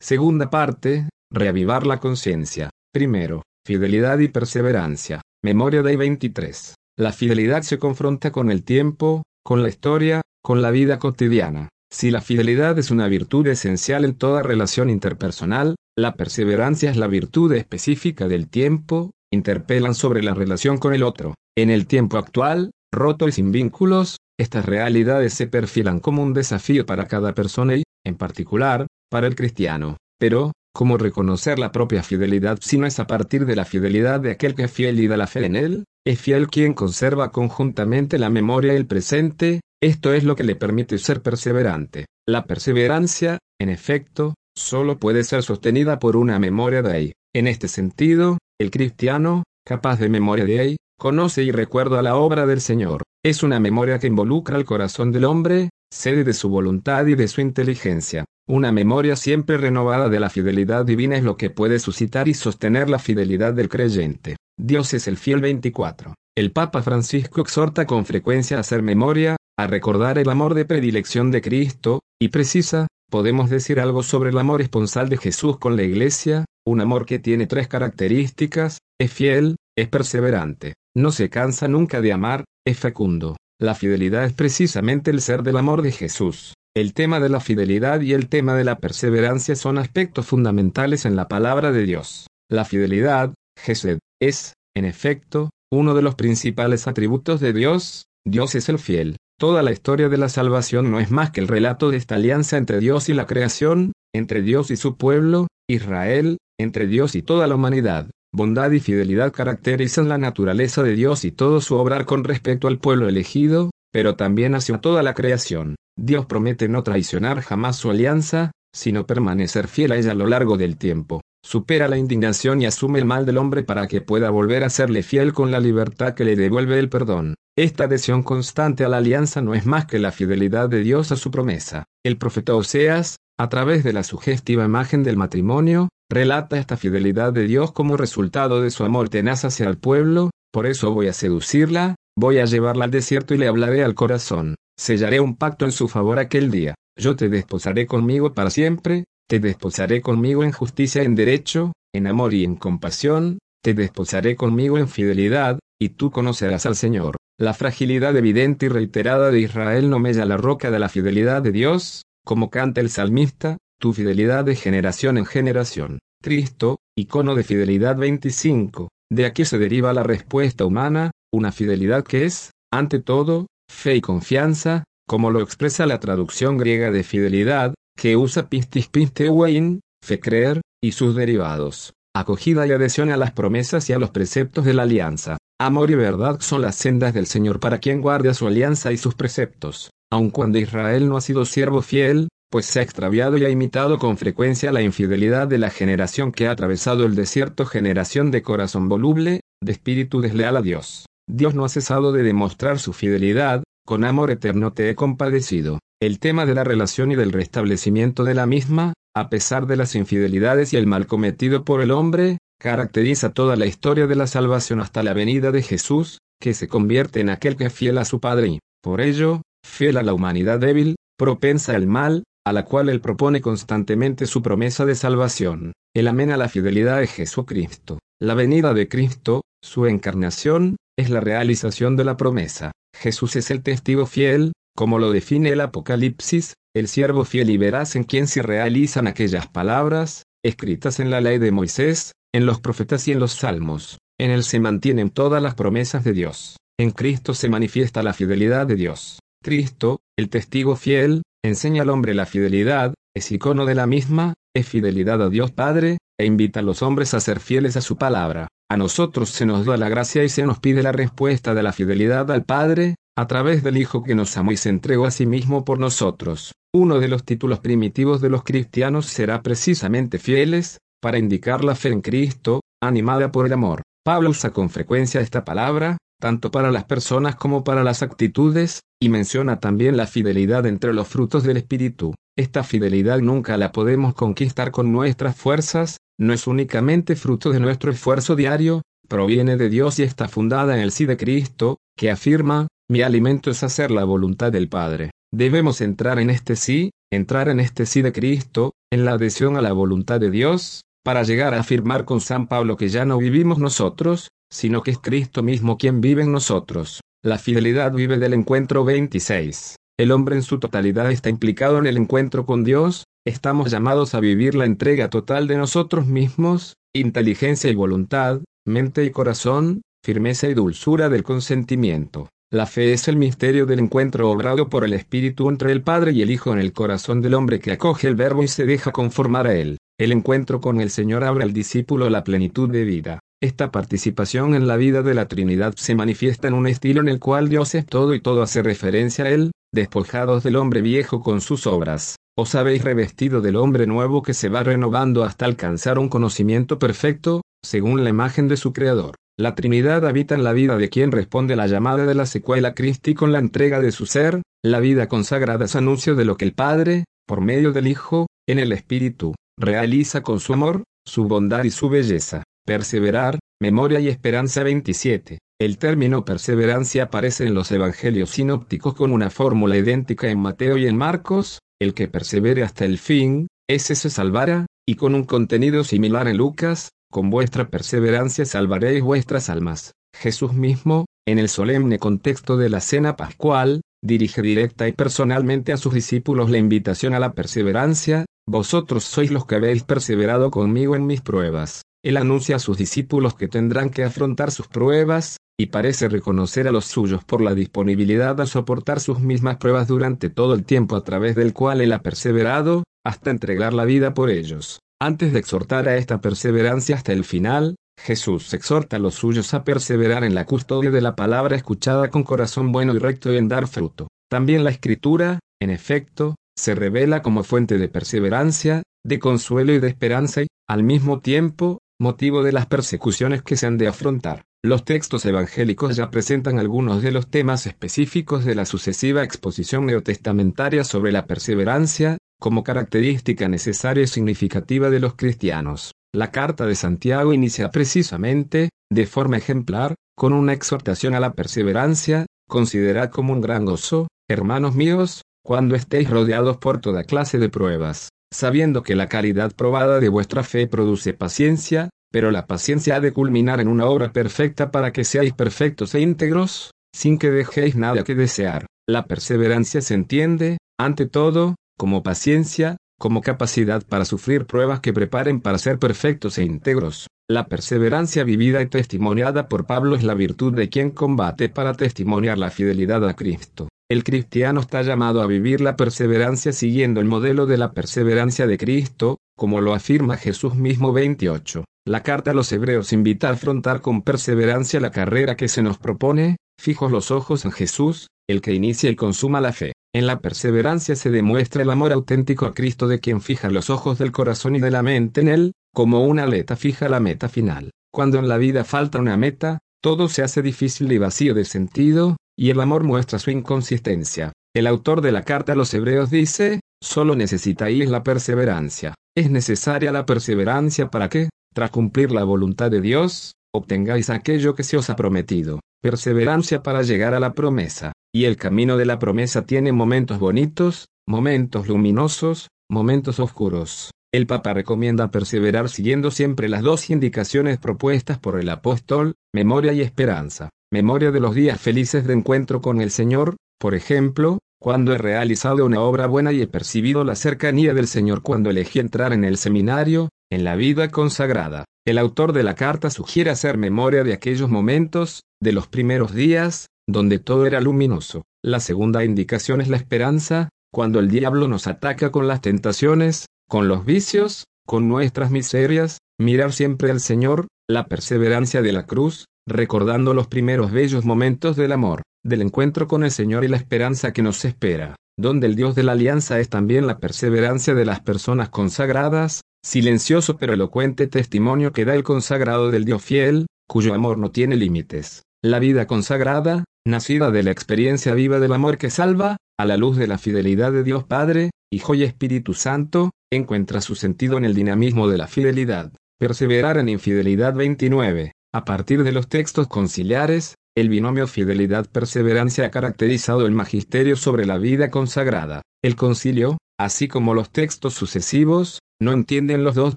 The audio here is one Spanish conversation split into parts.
Segunda parte, reavivar la conciencia. Primero, fidelidad y perseverancia. Memoria de 23. La fidelidad se confronta con el tiempo, con la historia, con la vida cotidiana. Si la fidelidad es una virtud esencial en toda relación interpersonal, la perseverancia es la virtud específica del tiempo, interpelan sobre la relación con el otro. En el tiempo actual, roto y sin vínculos, estas realidades se perfilan como un desafío para cada persona y, en particular, para el cristiano. Pero, ¿cómo reconocer la propia fidelidad si no es a partir de la fidelidad de aquel que es fiel y da la fe en él? Es fiel quien conserva conjuntamente la memoria y el presente, esto es lo que le permite ser perseverante. La perseverancia, en efecto, solo puede ser sostenida por una memoria de ahí. En este sentido, el cristiano, capaz de memoria de ahí, conoce y recuerda la obra del Señor. Es una memoria que involucra el corazón del hombre, sede de su voluntad y de su inteligencia. Una memoria siempre renovada de la fidelidad divina es lo que puede suscitar y sostener la fidelidad del creyente. Dios es el fiel 24. El Papa Francisco exhorta con frecuencia a hacer memoria, a recordar el amor de predilección de Cristo, y precisa, podemos decir algo sobre el amor esponsal de Jesús con la Iglesia, un amor que tiene tres características, es fiel, es perseverante, no se cansa nunca de amar, es fecundo. La fidelidad es precisamente el ser del amor de Jesús. El tema de la fidelidad y el tema de la perseverancia son aspectos fundamentales en la palabra de Dios. La fidelidad, Gesed, es, en efecto, uno de los principales atributos de Dios, Dios es el fiel. Toda la historia de la salvación no es más que el relato de esta alianza entre Dios y la creación, entre Dios y su pueblo, Israel, entre Dios y toda la humanidad. Bondad y fidelidad caracterizan la naturaleza de Dios y todo su obrar con respecto al pueblo elegido, pero también hacia toda la creación. Dios promete no traicionar jamás su alianza, sino permanecer fiel a ella a lo largo del tiempo. Supera la indignación y asume el mal del hombre para que pueda volver a serle fiel con la libertad que le devuelve el perdón. Esta adhesión constante a la alianza no es más que la fidelidad de Dios a su promesa. El profeta Oseas, a través de la sugestiva imagen del matrimonio, relata esta fidelidad de Dios como resultado de su amor tenaz hacia el pueblo, por eso voy a seducirla, voy a llevarla al desierto y le hablaré al corazón. Sellaré un pacto en su favor aquel día. Yo te desposaré conmigo para siempre, te desposaré conmigo en justicia en derecho, en amor y en compasión, te desposaré conmigo en fidelidad, y tú conocerás al Señor. La fragilidad evidente y reiterada de Israel no mella la roca de la fidelidad de Dios, como canta el salmista, tu fidelidad de generación en generación. Cristo, icono de fidelidad 25. De aquí se deriva la respuesta humana, una fidelidad que es, ante todo, fe y confianza, como lo expresa la traducción griega de fidelidad, que usa pistis pistewein, fe creer, y sus derivados, acogida y adhesión a las promesas y a los preceptos de la alianza. Amor y verdad son las sendas del Señor para quien guarda su alianza y sus preceptos. Aun cuando Israel no ha sido siervo fiel, pues se ha extraviado y ha imitado con frecuencia la infidelidad de la generación que ha atravesado el desierto, generación de corazón voluble, de espíritu desleal a Dios. Dios no ha cesado de demostrar su fidelidad, con amor eterno te he compadecido. El tema de la relación y del restablecimiento de la misma, a pesar de las infidelidades y el mal cometido por el hombre, caracteriza toda la historia de la salvación hasta la venida de Jesús, que se convierte en aquel que es fiel a su Padre y, por ello, fiel a la humanidad débil, propensa al mal, a la cual él propone constantemente su promesa de salvación. El amén la fidelidad de Jesucristo. La venida de Cristo, su encarnación, es la realización de la promesa. Jesús es el testigo fiel, como lo define el Apocalipsis, el siervo fiel y veraz en quien se realizan aquellas palabras, escritas en la ley de Moisés, en los profetas y en los salmos. En él se mantienen todas las promesas de Dios. En Cristo se manifiesta la fidelidad de Dios. Cristo, el testigo fiel, enseña al hombre la fidelidad, es icono de la misma, es fidelidad a Dios Padre, e invita a los hombres a ser fieles a su palabra. A nosotros se nos da la gracia y se nos pide la respuesta de la fidelidad al Padre, a través del Hijo que nos amó y se entregó a sí mismo por nosotros. Uno de los títulos primitivos de los cristianos será precisamente fieles, para indicar la fe en Cristo, animada por el amor. Pablo usa con frecuencia esta palabra, tanto para las personas como para las actitudes, y menciona también la fidelidad entre los frutos del Espíritu. Esta fidelidad nunca la podemos conquistar con nuestras fuerzas, no es únicamente fruto de nuestro esfuerzo diario, proviene de Dios y está fundada en el sí de Cristo, que afirma, mi alimento es hacer la voluntad del Padre. Debemos entrar en este sí, entrar en este sí de Cristo, en la adhesión a la voluntad de Dios, para llegar a afirmar con San Pablo que ya no vivimos nosotros, sino que es Cristo mismo quien vive en nosotros. La fidelidad vive del encuentro 26. El hombre en su totalidad está implicado en el encuentro con Dios, estamos llamados a vivir la entrega total de nosotros mismos, inteligencia y voluntad, mente y corazón, firmeza y dulzura del consentimiento. La fe es el misterio del encuentro obrado por el Espíritu entre el Padre y el Hijo en el corazón del hombre que acoge el Verbo y se deja conformar a él. El encuentro con el Señor abre al discípulo la plenitud de vida. Esta participación en la vida de la Trinidad se manifiesta en un estilo en el cual Dios es todo y todo hace referencia a Él, despojados del hombre viejo con sus obras. Os habéis revestido del hombre nuevo que se va renovando hasta alcanzar un conocimiento perfecto, según la imagen de su Creador. La Trinidad habita en la vida de quien responde a la llamada de la secuela Cristi con la entrega de su ser, la vida consagrada es anuncio de lo que el Padre, por medio del Hijo, en el Espíritu, realiza con su amor, su bondad y su belleza. Perseverar, memoria y esperanza 27. El término perseverancia aparece en los evangelios sinópticos con una fórmula idéntica en Mateo y en Marcos, el que persevere hasta el fin, ese se salvará, y con un contenido similar en Lucas, con vuestra perseverancia salvaréis vuestras almas. Jesús mismo, en el solemne contexto de la cena pascual, dirige directa y personalmente a sus discípulos la invitación a la perseverancia, vosotros sois los que habéis perseverado conmigo en mis pruebas. Él anuncia a sus discípulos que tendrán que afrontar sus pruebas, y parece reconocer a los suyos por la disponibilidad a soportar sus mismas pruebas durante todo el tiempo a través del cual él ha perseverado, hasta entregar la vida por ellos. Antes de exhortar a esta perseverancia hasta el final, Jesús exhorta a los suyos a perseverar en la custodia de la palabra escuchada con corazón bueno y recto y en dar fruto. También la escritura, en efecto, se revela como fuente de perseverancia, de consuelo y de esperanza y, al mismo tiempo, motivo de las persecuciones que se han de afrontar. Los textos evangélicos ya presentan algunos de los temas específicos de la sucesiva exposición neotestamentaria sobre la perseverancia, como característica necesaria y significativa de los cristianos. La carta de Santiago inicia precisamente, de forma ejemplar, con una exhortación a la perseverancia, considerad como un gran gozo, hermanos míos, cuando estéis rodeados por toda clase de pruebas, sabiendo que la caridad probada de vuestra fe produce paciencia, pero la paciencia ha de culminar en una obra perfecta para que seáis perfectos e íntegros, sin que dejéis nada que desear. La perseverancia se entiende, ante todo, como paciencia, como capacidad para sufrir pruebas que preparen para ser perfectos e íntegros. La perseverancia vivida y testimoniada por Pablo es la virtud de quien combate para testimoniar la fidelidad a Cristo. El cristiano está llamado a vivir la perseverancia siguiendo el modelo de la perseverancia de Cristo, como lo afirma Jesús mismo 28. La carta a los hebreos invita a afrontar con perseverancia la carrera que se nos propone, fijos los ojos en Jesús, el que inicia y consuma la fe. En la perseverancia se demuestra el amor auténtico a Cristo de quien fija los ojos del corazón y de la mente en él, como una aleta fija la meta final. Cuando en la vida falta una meta, todo se hace difícil y vacío de sentido, y el amor muestra su inconsistencia. El autor de la carta a los hebreos dice, solo necesitáis la perseverancia. Es necesaria la perseverancia para que, tras cumplir la voluntad de Dios, obtengáis aquello que se os ha prometido. Perseverancia para llegar a la promesa. Y el camino de la promesa tiene momentos bonitos, momentos luminosos, momentos oscuros. El Papa recomienda perseverar siguiendo siempre las dos indicaciones propuestas por el apóstol, memoria y esperanza memoria de los días felices de encuentro con el Señor, por ejemplo, cuando he realizado una obra buena y he percibido la cercanía del Señor cuando elegí entrar en el seminario, en la vida consagrada. El autor de la carta sugiere hacer memoria de aquellos momentos, de los primeros días, donde todo era luminoso. La segunda indicación es la esperanza, cuando el diablo nos ataca con las tentaciones, con los vicios, con nuestras miserias, mirar siempre al Señor, la perseverancia de la cruz, recordando los primeros bellos momentos del amor, del encuentro con el Señor y la esperanza que nos espera, donde el Dios de la alianza es también la perseverancia de las personas consagradas, silencioso pero elocuente testimonio que da el consagrado del Dios fiel, cuyo amor no tiene límites. La vida consagrada, nacida de la experiencia viva del amor que salva, a la luz de la fidelidad de Dios Padre, Hijo y Espíritu Santo, encuentra su sentido en el dinamismo de la fidelidad. Perseverar en infidelidad 29. A partir de los textos conciliares, El binomio fidelidad-perseverancia ha caracterizado el magisterio sobre la vida consagrada. El concilio, así como los textos sucesivos, no entienden los dos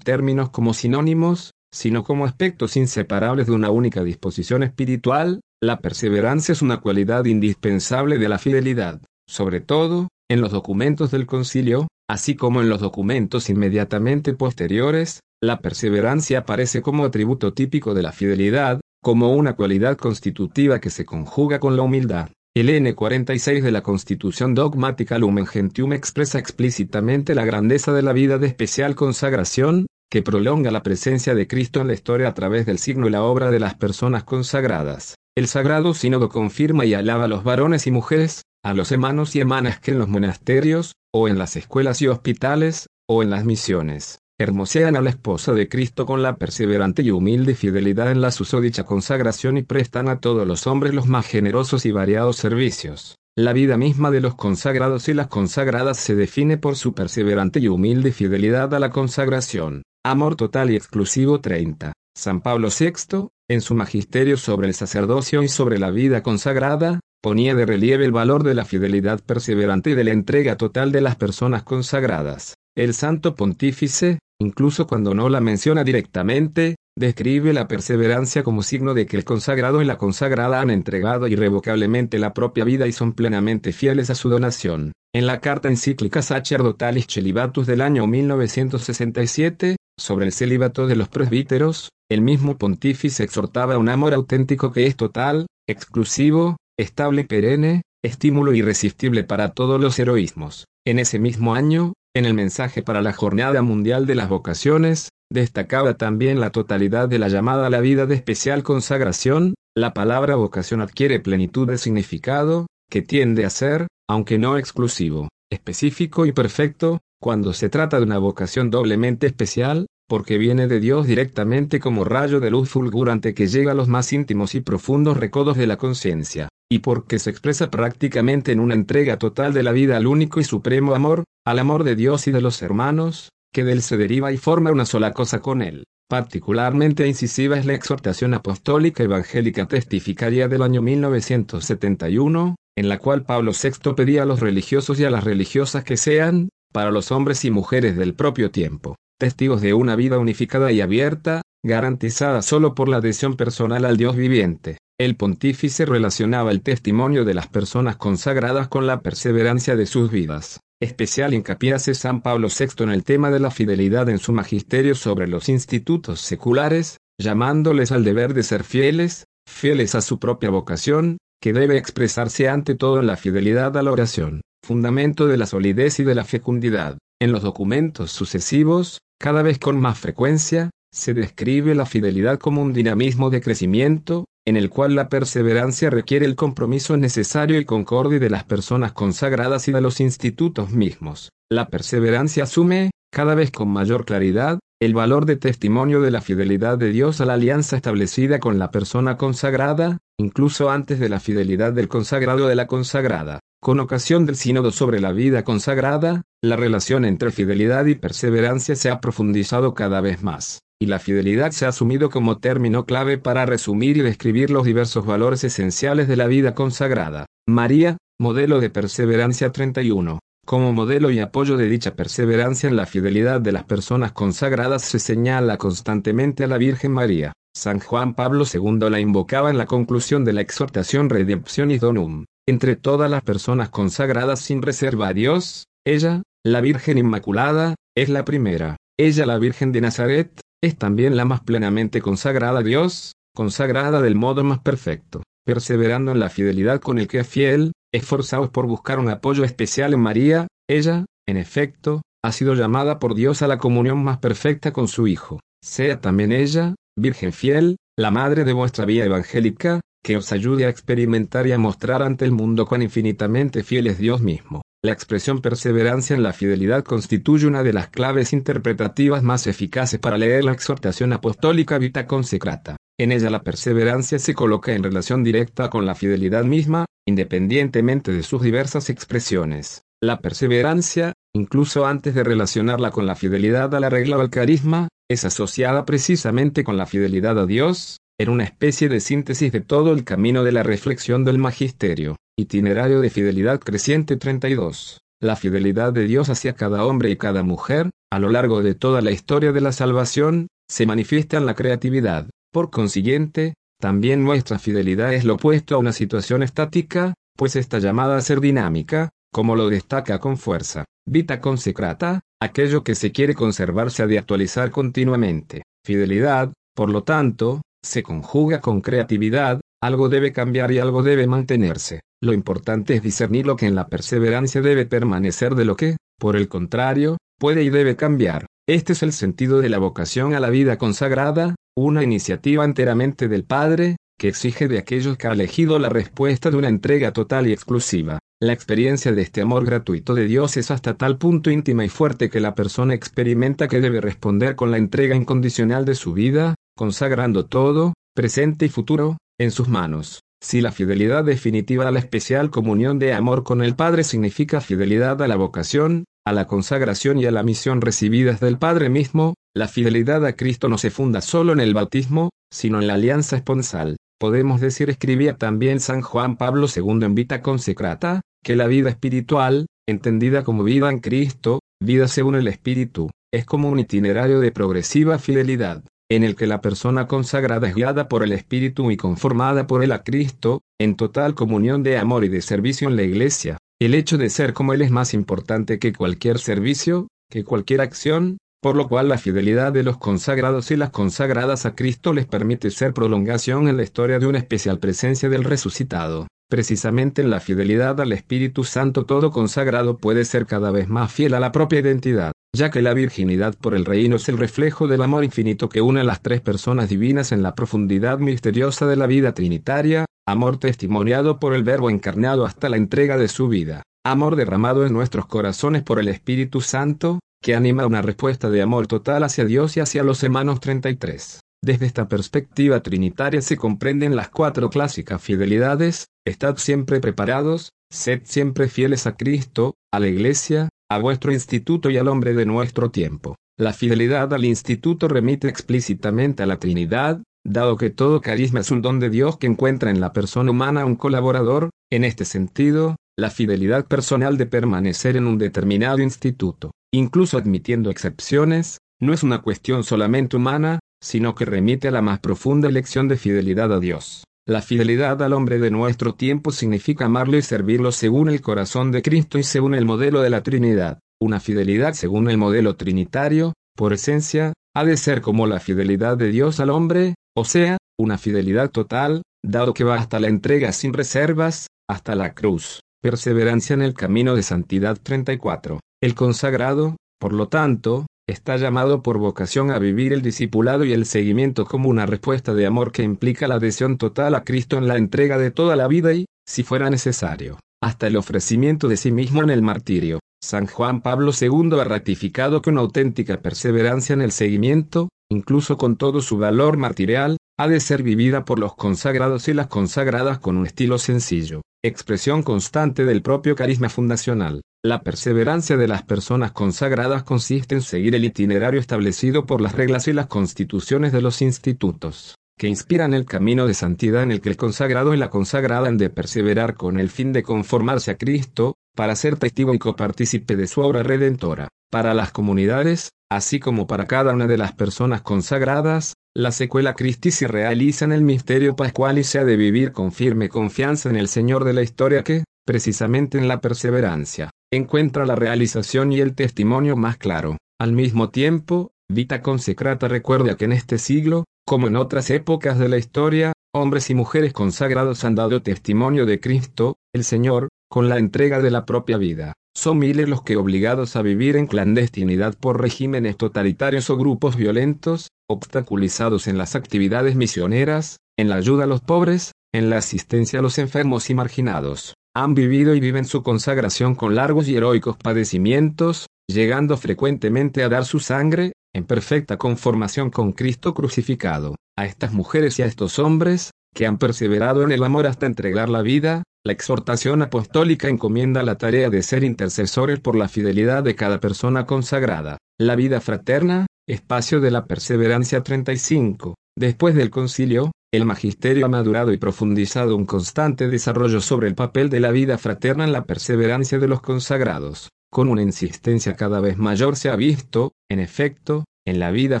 términos como sinónimos, sino como aspectos inseparables de una única disposición espiritual. La perseverancia es una cualidad indispensable de la fidelidad, sobre todo, en los documentos del concilio, así como en los documentos inmediatamente posteriores, la perseverancia aparece como atributo típico de la fidelidad, como una cualidad constitutiva que se conjuga con la humildad. El N46 de la Constitución Dogmática Lumen Gentium expresa explícitamente la grandeza de la vida de especial consagración, que prolonga la presencia de Cristo en la historia a través del signo y la obra de las personas consagradas. El Sagrado Sínodo confirma y alaba a los varones y mujeres, a los hermanos y hermanas que en los monasterios, o en las escuelas y hospitales, o en las misiones, hermosean a la esposa de Cristo con la perseverante y humilde fidelidad en la susodicha consagración y prestan a todos los hombres los más generosos y variados servicios. La vida misma de los consagrados y las consagradas se define por su perseverante y humilde fidelidad a la consagración. Amor total y exclusivo 30. San Pablo VI, en su magisterio sobre el sacerdocio y sobre la vida consagrada, ponía de relieve el valor de la fidelidad perseverante y de la entrega total de las personas consagradas. El santo pontífice, incluso cuando no la menciona directamente, describe la perseverancia como signo de que el consagrado y la consagrada han entregado irrevocablemente la propia vida y son plenamente fieles a su donación. En la carta encíclica Sacerdotalis Celibatus del año 1967, sobre el celibato de los presbíteros, el mismo pontífice exhortaba a un amor auténtico que es total, exclusivo, estable y perenne, estímulo irresistible para todos los heroísmos. En ese mismo año, en el mensaje para la Jornada Mundial de las Vocaciones, destacaba también la totalidad de la llamada a la vida de especial consagración, la palabra vocación adquiere plenitud de significado, que tiende a ser, aunque no exclusivo, específico y perfecto, cuando se trata de una vocación doblemente especial, porque viene de Dios directamente como rayo de luz fulgurante que llega a los más íntimos y profundos recodos de la conciencia, y porque se expresa prácticamente en una entrega total de la vida al único y supremo amor, al amor de Dios y de los hermanos, que de él se deriva y forma una sola cosa con él. Particularmente incisiva es la exhortación apostólica evangélica testificaria del año 1971, en la cual Pablo VI pedía a los religiosos y a las religiosas que sean, para los hombres y mujeres del propio tiempo, testigos de una vida unificada y abierta, garantizada solo por la adhesión personal al Dios viviente. El pontífice relacionaba el testimonio de las personas consagradas con la perseverancia de sus vidas. Especial hincapié hace San Pablo VI en el tema de la fidelidad en su magisterio sobre los institutos seculares, llamándoles al deber de ser fieles, fieles a su propia vocación, que debe expresarse ante todo en la fidelidad a la oración, fundamento de la solidez y de la fecundidad. En los documentos sucesivos, cada vez con más frecuencia, se describe la fidelidad como un dinamismo de crecimiento, en el cual la perseverancia requiere el compromiso necesario y concorde de las personas consagradas y de los institutos mismos. La perseverancia asume, cada vez con mayor claridad, el valor de testimonio de la fidelidad de Dios a la alianza establecida con la persona consagrada, incluso antes de la fidelidad del consagrado de la consagrada. Con ocasión del sínodo sobre la vida consagrada, la relación entre fidelidad y perseverancia se ha profundizado cada vez más, y la fidelidad se ha asumido como término clave para resumir y describir los diversos valores esenciales de la vida consagrada. María, modelo de perseverancia 31. Como modelo y apoyo de dicha perseverancia en la fidelidad de las personas consagradas se señala constantemente a la Virgen María. San Juan Pablo II la invocaba en la conclusión de la exhortación Redemptionis Donum. Entre todas las personas consagradas sin reserva a Dios, ella, la Virgen Inmaculada, es la primera. Ella, la Virgen de Nazaret, es también la más plenamente consagrada a Dios, consagrada del modo más perfecto, perseverando en la fidelidad con el que es fiel, esforzados por buscar un apoyo especial en María, ella, en efecto, ha sido llamada por Dios a la comunión más perfecta con su Hijo. Sea también ella, Virgen fiel, la madre de vuestra vida evangélica, que os ayude a experimentar y a mostrar ante el mundo cuán infinitamente fiel es Dios mismo. La expresión perseverancia en la fidelidad constituye una de las claves interpretativas más eficaces para leer la exhortación apostólica Vita Consecrata. En ella la perseverancia se coloca en relación directa con la fidelidad misma, independientemente de sus diversas expresiones. La perseverancia, incluso antes de relacionarla con la fidelidad a la regla o al carisma, es asociada precisamente con la fidelidad a Dios, en una especie de síntesis de todo el camino de la reflexión del magisterio. Itinerario de fidelidad creciente 32. La fidelidad de Dios hacia cada hombre y cada mujer, a lo largo de toda la historia de la salvación, se manifiesta en la creatividad. Por consiguiente, también nuestra fidelidad es lo opuesto a una situación estática, pues está llamada a ser dinámica, como lo destaca con fuerza. Vita consecrata, aquello que se quiere conservar se ha de actualizar continuamente. Fidelidad, por lo tanto, se conjuga con creatividad, algo debe cambiar y algo debe mantenerse. Lo importante es discernir lo que en la perseverancia debe permanecer de lo que, por el contrario, puede y debe cambiar. Este es el sentido de la vocación a la vida consagrada, una iniciativa enteramente del Padre, que exige de aquellos que ha elegido la respuesta de una entrega total y exclusiva. La experiencia de este amor gratuito de Dios es hasta tal punto íntima y fuerte que la persona experimenta que debe responder con la entrega incondicional de su vida, consagrando todo, presente y futuro, en sus manos. Si la fidelidad definitiva a la especial comunión de amor con el Padre significa fidelidad a la vocación, a la consagración y a la misión recibidas del Padre mismo, la fidelidad a Cristo no se funda solo en el bautismo, sino en la alianza esponsal. Podemos decir, escribía también San Juan Pablo II en Vita Consecrata, que la vida espiritual, entendida como vida en Cristo, vida según el Espíritu, es como un itinerario de progresiva fidelidad, en el que la persona consagrada es guiada por el Espíritu y conformada por él a Cristo, en total comunión de amor y de servicio en la Iglesia. El hecho de ser como Él es más importante que cualquier servicio, que cualquier acción, por lo cual la fidelidad de los consagrados y las consagradas a Cristo les permite ser prolongación en la historia de una especial presencia del resucitado. Precisamente en la fidelidad al Espíritu Santo todo consagrado puede ser cada vez más fiel a la propia identidad, ya que la virginidad por el reino es el reflejo del amor infinito que une a las tres personas divinas en la profundidad misteriosa de la vida trinitaria, amor testimoniado por el Verbo encarnado hasta la entrega de su vida, amor derramado en nuestros corazones por el Espíritu Santo, que anima una respuesta de amor total hacia Dios y hacia los hermanos 33. Desde esta perspectiva trinitaria se comprenden las cuatro clásicas fidelidades, estad siempre preparados, sed siempre fieles a Cristo, a la Iglesia, a vuestro instituto y al hombre de nuestro tiempo. La fidelidad al instituto remite explícitamente a la Trinidad, dado que todo carisma es un don de Dios que encuentra en la persona humana un colaborador, en este sentido, la fidelidad personal de permanecer en un determinado instituto incluso admitiendo excepciones, no es una cuestión solamente humana, sino que remite a la más profunda elección de fidelidad a Dios. La fidelidad al hombre de nuestro tiempo significa amarlo y servirlo según el corazón de Cristo y según el modelo de la Trinidad. Una fidelidad según el modelo trinitario, por esencia, ha de ser como la fidelidad de Dios al hombre, o sea, una fidelidad total, dado que va hasta la entrega sin reservas, hasta la cruz. Perseverancia en el camino de santidad 34. El consagrado, por lo tanto, está llamado por vocación a vivir el discipulado y el seguimiento como una respuesta de amor que implica la adhesión total a Cristo en la entrega de toda la vida y, si fuera necesario, hasta el ofrecimiento de sí mismo en el martirio. San Juan Pablo II ha ratificado que una auténtica perseverancia en el seguimiento, incluso con todo su valor martirial, ha de ser vivida por los consagrados y las consagradas con un estilo sencillo, expresión constante del propio carisma fundacional. La perseverancia de las personas consagradas consiste en seguir el itinerario establecido por las reglas y las constituciones de los institutos, que inspiran el camino de santidad en el que el consagrado y la consagrada han de perseverar con el fin de conformarse a Cristo, para ser testigo y copartícipe de su obra redentora. Para las comunidades, así como para cada una de las personas consagradas, la secuela Christi se realiza en el misterio pascual y se ha de vivir con firme confianza en el Señor de la historia que, precisamente en la perseverancia, encuentra la realización y el testimonio más claro. Al mismo tiempo, Vita Consecrata recuerda que en este siglo, como en otras épocas de la historia, hombres y mujeres consagrados han dado testimonio de Cristo, el Señor, con la entrega de la propia vida. Son miles los que obligados a vivir en clandestinidad por regímenes totalitarios o grupos violentos, obstaculizados en las actividades misioneras, en la ayuda a los pobres, en la asistencia a los enfermos y marginados, han vivido y viven su consagración con largos y heroicos padecimientos, llegando frecuentemente a dar su sangre, en perfecta conformación con Cristo crucificado. A estas mujeres y a estos hombres, que han perseverado en el amor hasta entregar la vida, la exhortación apostólica encomienda la tarea de ser intercesores por la fidelidad de cada persona consagrada. La vida fraterna, espacio de la perseverancia 35. Después del concilio, el magisterio ha madurado y profundizado un constante desarrollo sobre el papel de la vida fraterna en la perseverancia de los consagrados. Con una insistencia cada vez mayor se ha visto, en efecto, en la vida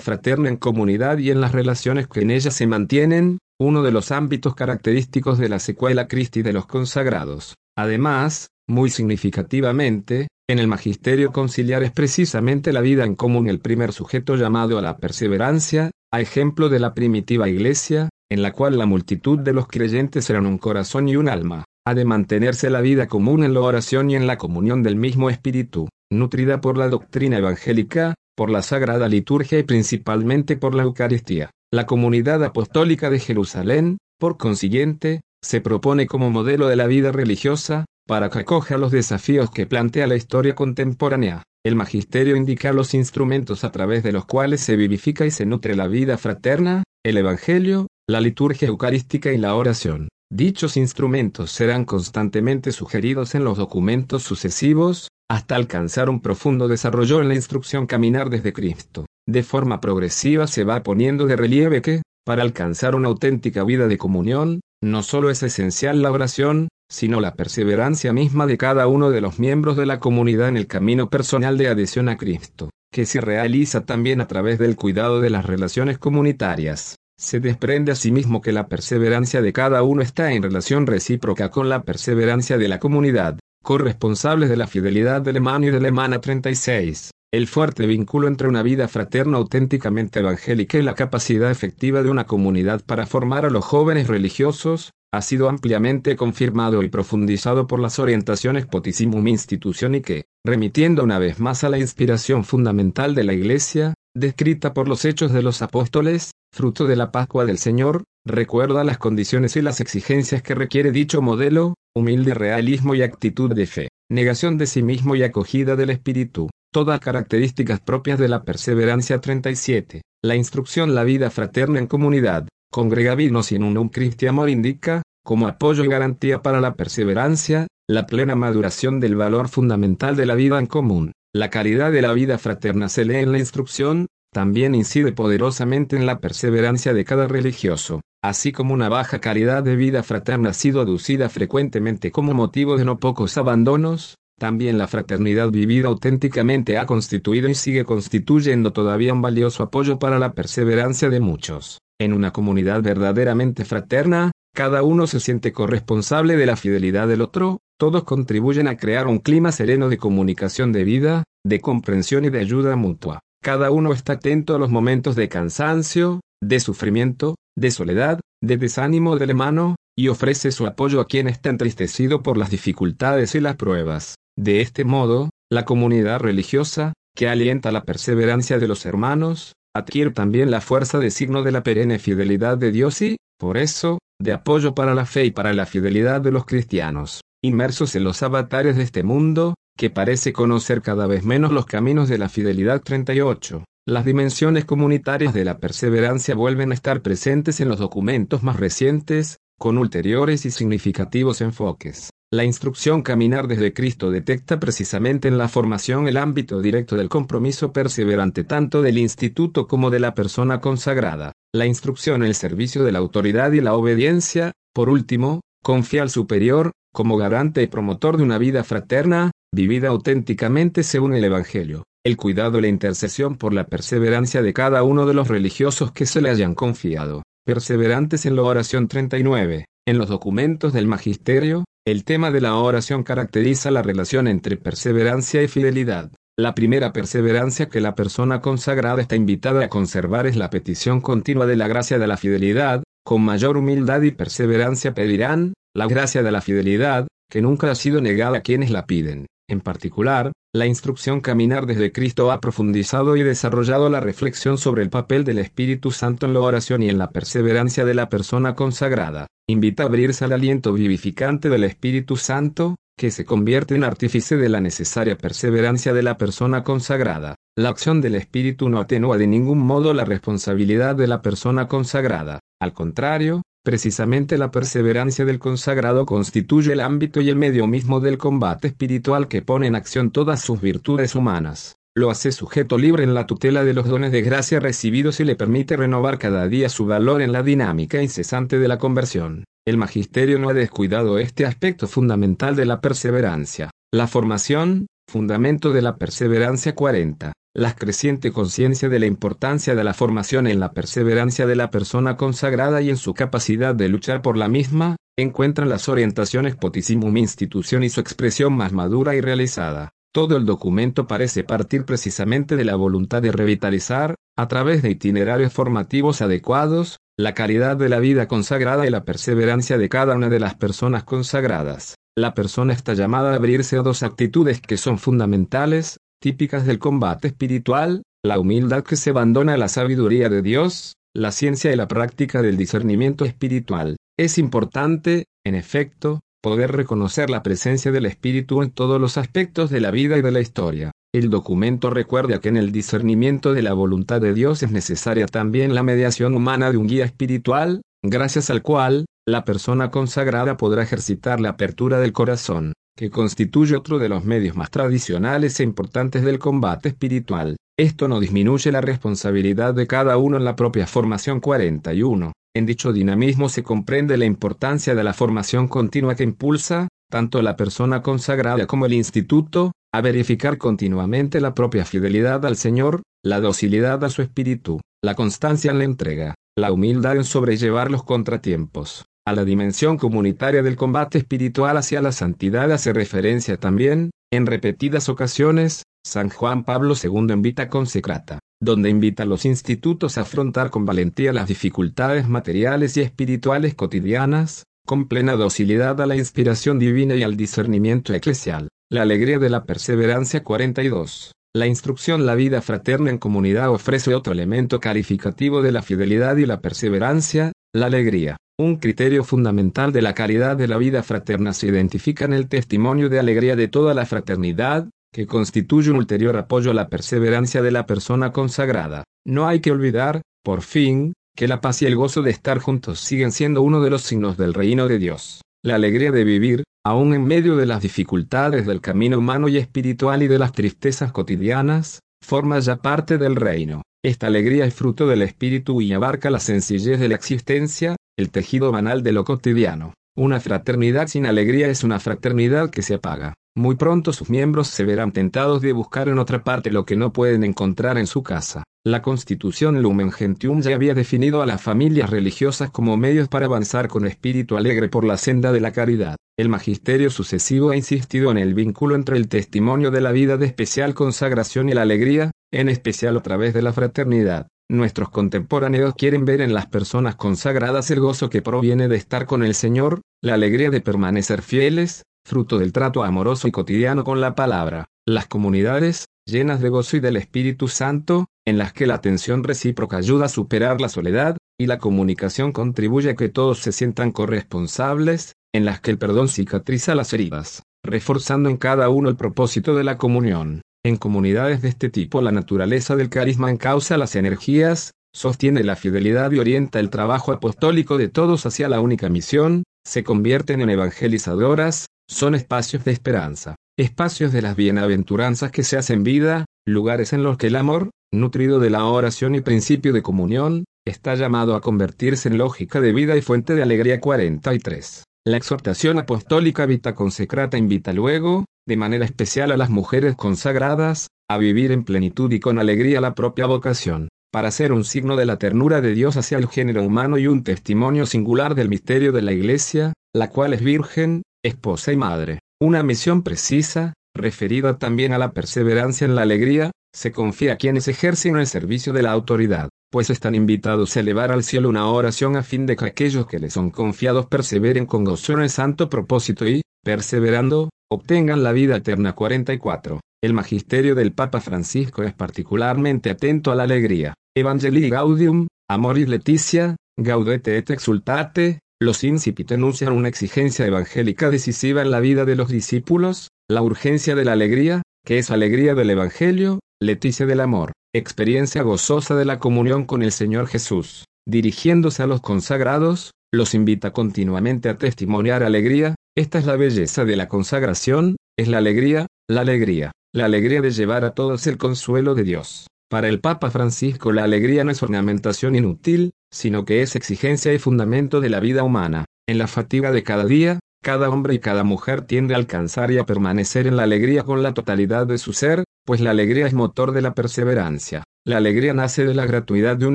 fraterna en comunidad y en las relaciones que en ella se mantienen, uno de los ámbitos característicos de la secuela Christi de los consagrados. Además, muy significativamente, en el magisterio conciliar es precisamente la vida en común el primer sujeto llamado a la perseverancia, a ejemplo de la primitiva iglesia, en la cual la multitud de los creyentes eran un corazón y un alma, ha de mantenerse la vida común en la oración y en la comunión del mismo Espíritu, nutrida por la doctrina evangélica, por la sagrada liturgia y principalmente por la Eucaristía. La comunidad apostólica de Jerusalén, por consiguiente, se propone como modelo de la vida religiosa, para que acoja los desafíos que plantea la historia contemporánea. El magisterio indica los instrumentos a través de los cuales se vivifica y se nutre la vida fraterna, el Evangelio, la liturgia eucarística y la oración. Dichos instrumentos serán constantemente sugeridos en los documentos sucesivos, hasta alcanzar un profundo desarrollo en la instrucción Caminar desde Cristo. De forma progresiva se va poniendo de relieve que, para alcanzar una auténtica vida de comunión, no solo es esencial la oración, sino la perseverancia misma de cada uno de los miembros de la comunidad en el camino personal de adhesión a Cristo, que se realiza también a través del cuidado de las relaciones comunitarias. Se desprende asimismo que la perseverancia de cada uno está en relación recíproca con la perseverancia de la comunidad, corresponsables de la fidelidad del hermano y de la hermana 36. El fuerte vínculo entre una vida fraterna auténticamente evangélica y la capacidad efectiva de una comunidad para formar a los jóvenes religiosos, ha sido ampliamente confirmado y profundizado por las orientaciones Potissimum Institución y que, remitiendo una vez más a la inspiración fundamental de la Iglesia, descrita por los hechos de los apóstoles, fruto de la Pascua del Señor, recuerda las condiciones y las exigencias que requiere dicho modelo, humilde realismo y actitud de fe, negación de sí mismo y acogida del espíritu, todas características propias de la perseverancia 37. La instrucción La vida fraterna en comunidad, congregavinos y en un cristiamor indica, como apoyo y garantía para la perseverancia, la plena maduración del valor fundamental de la vida en común. La calidad de la vida fraterna se lee en la instrucción, también incide poderosamente en la perseverancia de cada religioso, así como una baja calidad de vida fraterna ha sido aducida frecuentemente como motivo de no pocos abandonos, también la fraternidad vivida auténticamente ha constituido y sigue constituyendo todavía un valioso apoyo para la perseverancia de muchos. En una comunidad verdaderamente fraterna, cada uno se siente corresponsable de la fidelidad del otro, todos contribuyen a crear un clima sereno de comunicación de vida, de comprensión y de ayuda mutua. Cada uno está atento a los momentos de cansancio, de sufrimiento, de soledad, de desánimo del hermano, y ofrece su apoyo a quien está entristecido por las dificultades y las pruebas. De este modo, la comunidad religiosa, que alienta la perseverancia de los hermanos, adquiere también la fuerza de signo de la perenne fidelidad de Dios y, por eso, de apoyo para la fe y para la fidelidad de los cristianos, inmersos en los avatares de este mundo, que parece conocer cada vez menos los caminos de la fidelidad 38. Las dimensiones comunitarias de la perseverancia vuelven a estar presentes en los documentos más recientes, con ulteriores y significativos enfoques. La instrucción Caminar desde Cristo detecta precisamente en la formación el ámbito directo del compromiso perseverante tanto del instituto como de la persona consagrada. La instrucción el servicio de la autoridad y la obediencia, por último, confía al superior, como garante y promotor de una vida fraterna, vivida auténticamente según el Evangelio, el cuidado y la intercesión por la perseverancia de cada uno de los religiosos que se le hayan confiado. Perseverantes en la oración 39. En los documentos del Magisterio, el tema de la oración caracteriza la relación entre perseverancia y fidelidad. La primera perseverancia que la persona consagrada está invitada a conservar es la petición continua de la gracia de la fidelidad, con mayor humildad y perseverancia pedirán, la gracia de la fidelidad, que nunca ha sido negada a quienes la piden. En particular, la instrucción Caminar desde Cristo ha profundizado y desarrollado la reflexión sobre el papel del Espíritu Santo en la oración y en la perseverancia de la persona consagrada. Invita a abrirse al aliento vivificante del Espíritu Santo, que se convierte en artífice de la necesaria perseverancia de la persona consagrada. La acción del Espíritu no atenúa de ningún modo la responsabilidad de la persona consagrada. Al contrario, Precisamente la perseverancia del consagrado constituye el ámbito y el medio mismo del combate espiritual que pone en acción todas sus virtudes humanas. lo hace sujeto libre en la tutela de los dones de gracia recibidos y le permite renovar cada día su valor en la dinámica incesante de la conversión. El magisterio no ha descuidado este aspecto fundamental de la perseverancia. La formación, fundamento de la perseverancia 40. La creciente conciencia de la importancia de la formación en la perseverancia de la persona consagrada y en su capacidad de luchar por la misma, encuentran las orientaciones Potissimum institución y su expresión más madura y realizada. Todo el documento parece partir precisamente de la voluntad de revitalizar, a través de itinerarios formativos adecuados, la calidad de la vida consagrada y la perseverancia de cada una de las personas consagradas. La persona está llamada a abrirse a dos actitudes que son fundamentales, típicas del combate espiritual, la humildad que se abandona a la sabiduría de Dios, la ciencia y la práctica del discernimiento espiritual. Es importante, en efecto, poder reconocer la presencia del Espíritu en todos los aspectos de la vida y de la historia. El documento recuerda que en el discernimiento de la voluntad de Dios es necesaria también la mediación humana de un guía espiritual, gracias al cual, la persona consagrada podrá ejercitar la apertura del corazón, que constituye otro de los medios más tradicionales e importantes del combate espiritual. Esto no disminuye la responsabilidad de cada uno en la propia formación 41. En dicho dinamismo se comprende la importancia de la formación continua que impulsa, tanto la persona consagrada como el instituto, a verificar continuamente la propia fidelidad al Señor, la docilidad a su espíritu, la constancia en la entrega, la humildad en sobrellevar los contratiempos. A la dimensión comunitaria del combate espiritual hacia la santidad hace referencia también, en repetidas ocasiones, San Juan Pablo II en Vita Consecrata, donde invita a los institutos a afrontar con valentía las dificultades materiales y espirituales cotidianas, con plena docilidad a la inspiración divina y al discernimiento eclesial. La alegría de la perseverancia 42. La instrucción La vida fraterna en comunidad ofrece otro elemento calificativo de la fidelidad y la perseverancia, la alegría. Un criterio fundamental de la calidad de la vida fraterna se identifica en el testimonio de alegría de toda la fraternidad, que constituye un ulterior apoyo a la perseverancia de la persona consagrada. No hay que olvidar, por fin, que la paz y el gozo de estar juntos siguen siendo uno de los signos del reino de Dios. La alegría de vivir, aun en medio de las dificultades del camino humano y espiritual y de las tristezas cotidianas, forma ya parte del reino. Esta alegría es fruto del espíritu y abarca la sencillez de la existencia, el tejido banal de lo cotidiano. Una fraternidad sin alegría es una fraternidad que se apaga. Muy pronto sus miembros se verán tentados de buscar en otra parte lo que no pueden encontrar en su casa. La Constitución Lumen Gentium ya había definido a las familias religiosas como medios para avanzar con espíritu alegre por la senda de la caridad. El magisterio sucesivo ha insistido en el vínculo entre el testimonio de la vida de especial consagración y la alegría, en especial a través de la fraternidad. Nuestros contemporáneos quieren ver en las personas consagradas el gozo que proviene de estar con el Señor, la alegría de permanecer fieles, fruto del trato amoroso y cotidiano con la palabra, las comunidades, llenas de gozo y del Espíritu Santo, en las que la atención recíproca ayuda a superar la soledad, y la comunicación contribuye a que todos se sientan corresponsables, en las que el perdón cicatriza las heridas, reforzando en cada uno el propósito de la comunión. En comunidades de este tipo la naturaleza del carisma encausa las energías, sostiene la fidelidad y orienta el trabajo apostólico de todos hacia la única misión, se convierten en evangelizadoras, son espacios de esperanza, espacios de las bienaventuranzas que se hacen vida, lugares en los que el amor, nutrido de la oración y principio de comunión, está llamado a convertirse en lógica de vida y fuente de alegría 43. La exhortación apostólica Vita Consecrata invita luego, de manera especial a las mujeres consagradas, a vivir en plenitud y con alegría la propia vocación, para ser un signo de la ternura de Dios hacia el género humano y un testimonio singular del misterio de la Iglesia, la cual es virgen, esposa y madre. Una misión precisa, referida también a la perseverancia en la alegría, se confía a quienes ejercen el servicio de la autoridad, pues están invitados a elevar al cielo una oración a fin de que aquellos que les son confiados perseveren con gozo en el santo propósito y, perseverando, obtengan la vida eterna 44. El magisterio del Papa Francisco es particularmente atento a la alegría. Evangelii Gaudium, Amoris Leticia, Gaudete et Exultate, los incipit enuncian una exigencia evangélica decisiva en la vida de los discípulos, la urgencia de la alegría, que es alegría del Evangelio, leticia del amor, experiencia gozosa de la comunión con el Señor Jesús. Dirigiéndose a los consagrados, los invita continuamente a testimoniar alegría, esta es la belleza de la consagración, es la alegría, la alegría. la alegría de llevar a todos el consuelo de Dios. Para el Papa Francisco la alegría no es ornamentación inútil, sino que es exigencia y fundamento de la vida humana. En la fatiga de cada día, cada hombre y cada mujer tiende a alcanzar y a permanecer en la alegría con la totalidad de su ser, pues la alegría es motor de la perseverancia. La alegría nace de la gratuidad de un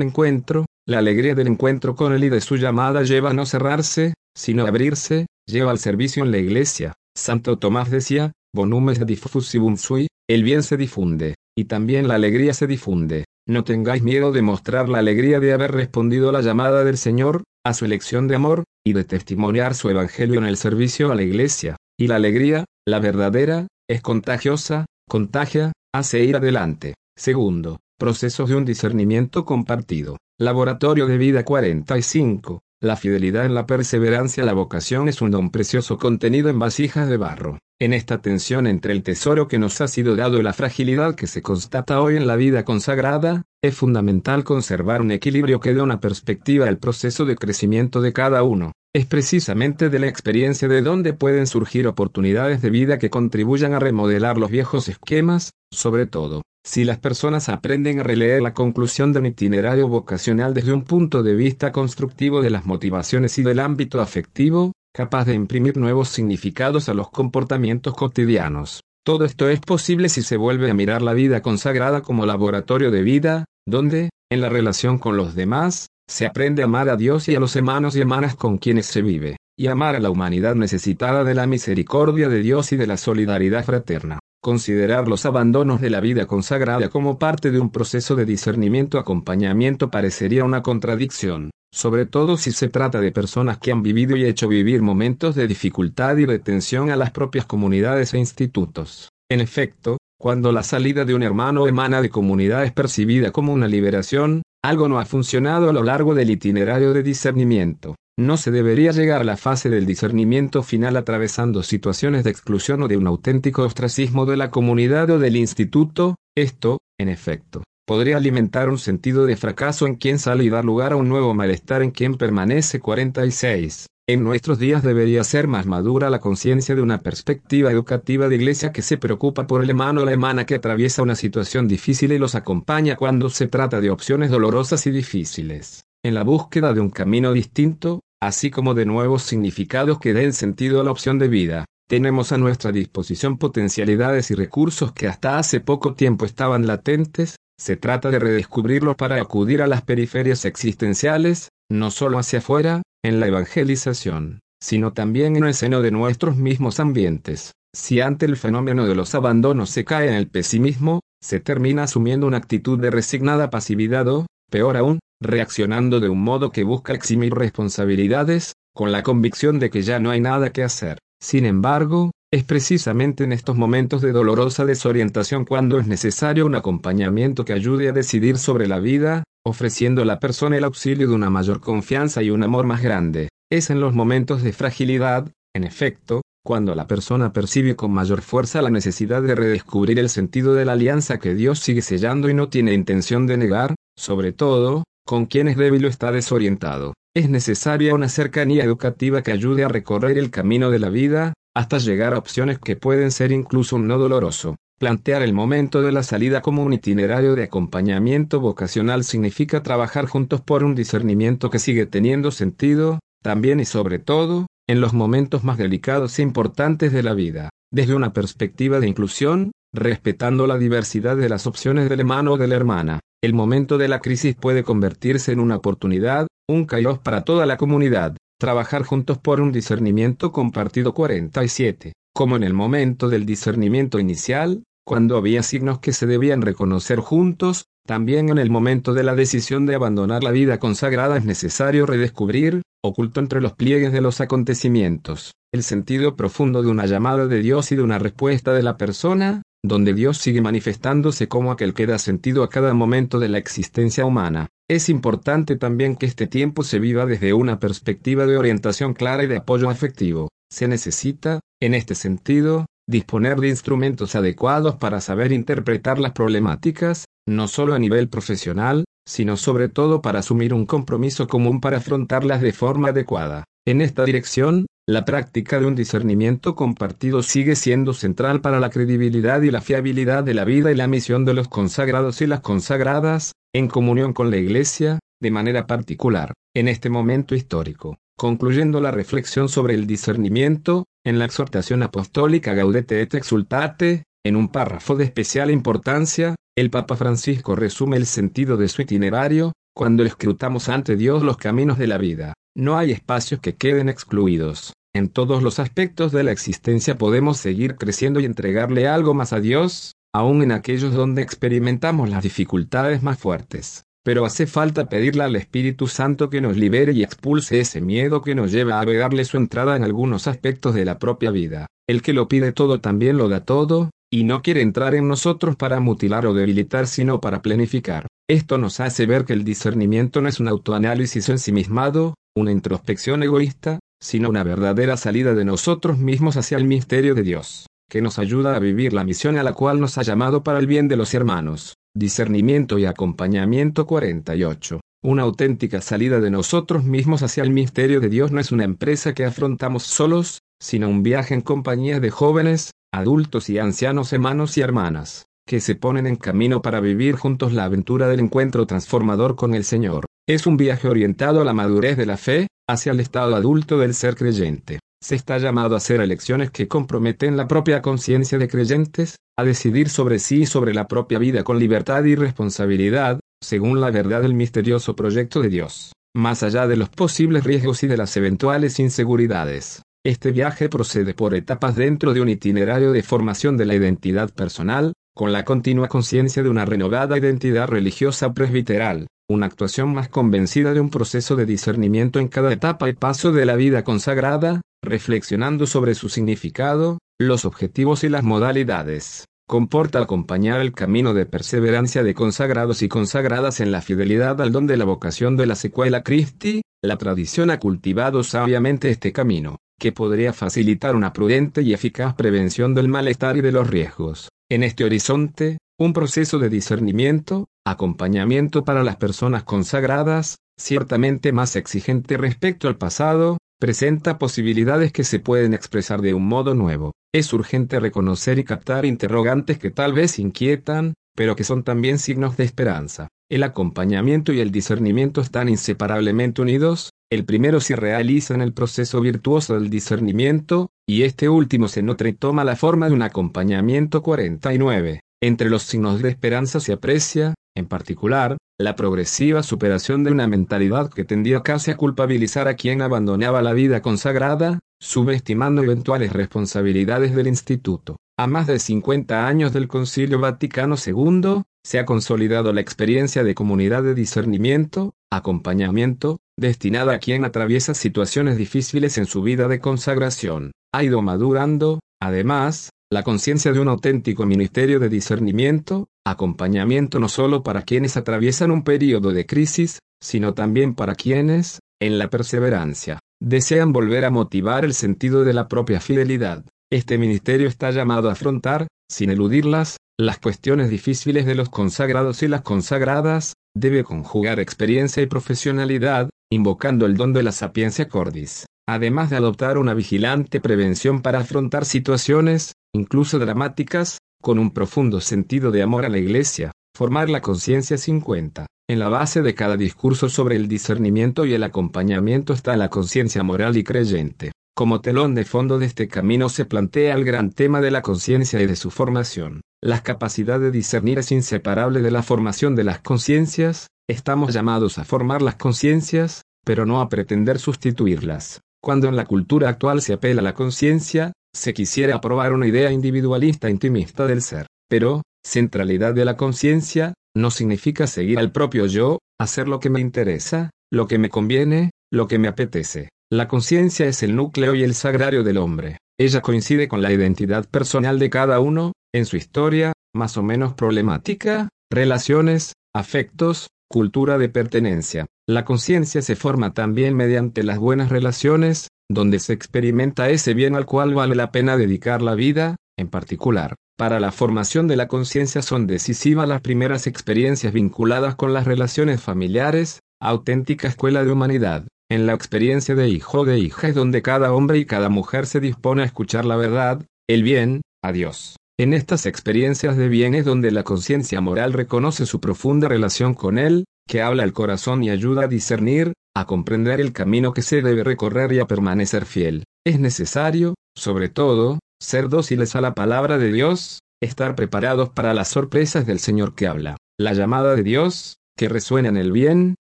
encuentro, la alegría del encuentro con él y de su llamada lleva a no cerrarse, sino a abrirse, lleva al servicio en la iglesia. Santo Tomás decía, Bonumes diffusibum sui, el bien se difunde, y también la alegría se difunde. No tengáis miedo de mostrar la alegría de haber respondido a la llamada del Señor, a su elección de amor, y de testimoniar su evangelio en el servicio a la iglesia. Y la alegría, la verdadera, es contagiosa, contagia, hace ir adelante. Segundo, procesos de un discernimiento compartido. Laboratorio de vida 45. La fidelidad en la perseverancia La vocación es un don precioso contenido en vasijas de barro. En esta tensión entre el tesoro que nos ha sido dado y la fragilidad que se constata hoy en la vida consagrada, es fundamental conservar un equilibrio que dé una perspectiva al proceso de crecimiento de cada uno. Es precisamente de la experiencia de donde pueden surgir oportunidades de vida que contribuyan a remodelar los viejos esquemas, sobre todo, si las personas aprenden a releer la conclusión de un itinerario vocacional desde un punto de vista constructivo de las motivaciones y del ámbito afectivo, capaz de imprimir nuevos significados a los comportamientos cotidianos. Todo esto es posible si se vuelve a mirar la vida consagrada como laboratorio de vida, donde, en la relación con los demás, se aprende a amar a Dios y a los hermanos y hermanas con quienes se vive, y amar a la humanidad necesitada de la misericordia de Dios y de la solidaridad fraterna. Considerar los abandonos de la vida consagrada como parte de un proceso de discernimiento-acompañamiento parecería una contradicción, sobre todo si se trata de personas que han vivido y hecho vivir momentos de dificultad y de tensión a las propias comunidades e institutos. En efecto, cuando la salida de un hermano o hermana de comunidad es percibida como una liberación, algo no ha funcionado a lo largo del itinerario de discernimiento. No se debería llegar a la fase del discernimiento final atravesando situaciones de exclusión o de un auténtico ostracismo de la comunidad o del instituto, esto, en efecto, podría alimentar un sentido de fracaso en quien sale y dar lugar a un nuevo malestar en quien permanece 46. En nuestros días debería ser más madura la conciencia de una perspectiva educativa de iglesia que se preocupa por el hermano o la hermana que atraviesa una situación difícil y los acompaña cuando se trata de opciones dolorosas y difíciles. En la búsqueda de un camino distinto, así como de nuevos significados que den sentido a la opción de vida. Tenemos a nuestra disposición potencialidades y recursos que hasta hace poco tiempo estaban latentes, se trata de redescubrirlos para acudir a las periferias existenciales, no solo hacia afuera, en la evangelización, sino también en el seno de nuestros mismos ambientes. Si ante el fenómeno de los abandonos se cae en el pesimismo, se termina asumiendo una actitud de resignada pasividad o, peor aún, reaccionando de un modo que busca eximir responsabilidades, con la convicción de que ya no hay nada que hacer. Sin embargo, es precisamente en estos momentos de dolorosa desorientación cuando es necesario un acompañamiento que ayude a decidir sobre la vida, ofreciendo a la persona el auxilio de una mayor confianza y un amor más grande. Es en los momentos de fragilidad, en efecto, cuando la persona percibe con mayor fuerza la necesidad de redescubrir el sentido de la alianza que Dios sigue sellando y no tiene intención de negar, sobre todo, con quien es débil o está desorientado. Es necesaria una cercanía educativa que ayude a recorrer el camino de la vida, hasta llegar a opciones que pueden ser incluso no doloroso. Plantear el momento de la salida como un itinerario de acompañamiento vocacional significa trabajar juntos por un discernimiento que sigue teniendo sentido, también y sobre todo, en los momentos más delicados e importantes de la vida, desde una perspectiva de inclusión, respetando la diversidad de las opciones del hermano o de la hermana. El momento de la crisis puede convertirse en una oportunidad, un kairos para toda la comunidad. Trabajar juntos por un discernimiento compartido 47. Como en el momento del discernimiento inicial, cuando había signos que se debían reconocer juntos, también en el momento de la decisión de abandonar la vida consagrada es necesario redescubrir, oculto entre los pliegues de los acontecimientos, el sentido profundo de una llamada de Dios y de una respuesta de la persona, donde Dios sigue manifestándose como aquel que da sentido a cada momento de la existencia humana. Es importante también que este tiempo se viva desde una perspectiva de orientación clara y de apoyo afectivo. Se necesita, en este sentido, disponer de instrumentos adecuados para saber interpretar las problemáticas, no solo a nivel profesional, sino sobre todo para asumir un compromiso común para afrontarlas de forma adecuada. En esta dirección, la práctica de un discernimiento compartido sigue siendo central para la credibilidad y la fiabilidad de la vida y la misión de los consagrados y las consagradas, en comunión con la Iglesia, de manera particular, en este momento histórico. Concluyendo la reflexión sobre el discernimiento, en la exhortación apostólica Gaudete et Exultate, en un párrafo de especial importancia, el Papa Francisco resume el sentido de su itinerario, cuando escrutamos ante Dios los caminos de la vida. No hay espacios que queden excluidos. En todos los aspectos de la existencia podemos seguir creciendo y entregarle algo más a Dios, aun en aquellos donde experimentamos las dificultades más fuertes. Pero hace falta pedirle al Espíritu Santo que nos libere y expulse ese miedo que nos lleva a vedarle su entrada en algunos aspectos de la propia vida. El que lo pide todo también lo da todo, y no quiere entrar en nosotros para mutilar o debilitar sino para planificar. Esto nos hace ver que el discernimiento no es un autoanálisis ensimismado, una introspección egoísta, sino una verdadera salida de nosotros mismos hacia el misterio de Dios, que nos ayuda a vivir la misión a la cual nos ha llamado para el bien de los hermanos. Discernimiento y acompañamiento 48. Una auténtica salida de nosotros mismos hacia el misterio de Dios no es una empresa que afrontamos solos, sino un viaje en compañía de jóvenes, adultos y ancianos hermanos y hermanas, que se ponen en camino para vivir juntos la aventura del encuentro transformador con el Señor. Es un viaje orientado a la madurez de la fe, hacia el estado adulto del ser creyente. Se está llamado a hacer elecciones que comprometen la propia conciencia de creyentes, a decidir sobre sí y sobre la propia vida con libertad y responsabilidad, según la verdad del misterioso proyecto de Dios, más allá de los posibles riesgos y de las eventuales inseguridades. Este viaje procede por etapas dentro de un itinerario de formación de la identidad personal, con la continua conciencia de una renovada identidad religiosa presbiteral, una actuación más convencida de un proceso de discernimiento en cada etapa y paso de la vida consagrada, reflexionando sobre su significado, los objetivos y las modalidades. Comporta acompañar el camino de perseverancia de consagrados y consagradas en la fidelidad al don de la vocación de la secuela Christi, la tradición ha cultivado sabiamente este camino, que podría facilitar una prudente y eficaz prevención del malestar y de los riesgos. En este horizonte, un proceso de discernimiento, acompañamiento para las personas consagradas, ciertamente más exigente respecto al pasado, presenta posibilidades que se pueden expresar de un modo nuevo. Es urgente reconocer y captar interrogantes que tal vez inquietan, pero que son también signos de esperanza. El acompañamiento y el discernimiento están inseparablemente unidos, el primero se realiza en el proceso virtuoso del discernimiento, y este último se nutre y toma la forma de un acompañamiento 49. Entre los signos de esperanza se aprecia, en particular, la progresiva superación de una mentalidad que tendía casi a culpabilizar a quien abandonaba la vida consagrada, subestimando eventuales responsabilidades del instituto. A más de 50 años del Concilio Vaticano II, se ha consolidado la experiencia de comunidad de discernimiento, acompañamiento, destinada a quien atraviesa situaciones difíciles en su vida de consagración. Ha ido madurando, además, la conciencia de un auténtico ministerio de discernimiento, acompañamiento no solo para quienes atraviesan un periodo de crisis, sino también para quienes, en la perseverancia, desean volver a motivar el sentido de la propia fidelidad. Este ministerio está llamado a afrontar, sin eludirlas, las cuestiones difíciles de los consagrados y las consagradas, debe conjugar experiencia y profesionalidad, invocando el don de la sapiencia cordis, además de adoptar una vigilante prevención para afrontar situaciones, incluso dramáticas, con un profundo sentido de amor a la Iglesia, formar la conciencia 50. En la base de cada discurso sobre el discernimiento y el acompañamiento está la conciencia moral y creyente. Como telón de fondo de este camino se plantea el gran tema de la conciencia y de su formación. La capacidad de discernir es inseparable de la formación de las conciencias, estamos llamados a formar las conciencias, pero no a pretender sustituirlas. Cuando en la cultura actual se apela a la conciencia, se quisiera aprobar una idea individualista intimista del ser. Pero, centralidad de la conciencia, no significa seguir al propio yo, hacer lo que me interesa, lo que me conviene, lo que me apetece. La conciencia es el núcleo y el sagrario del hombre. Ella coincide con la identidad personal de cada uno, en su historia, más o menos problemática, relaciones, afectos, cultura de pertenencia. La conciencia se forma también mediante las buenas relaciones, donde se experimenta ese bien al cual vale la pena dedicar la vida, en particular. Para la formación de la conciencia son decisivas las primeras experiencias vinculadas con las relaciones familiares, auténtica escuela de humanidad. En la experiencia de hijo de hija es donde cada hombre y cada mujer se dispone a escuchar la verdad, el bien, a Dios. En estas experiencias de bien es donde la conciencia moral reconoce su profunda relación con Él, que habla el corazón y ayuda a discernir, a comprender el camino que se debe recorrer y a permanecer fiel. Es necesario, sobre todo, ser dóciles a la palabra de Dios, estar preparados para las sorpresas del Señor que habla. La llamada de Dios, que resuena en el bien,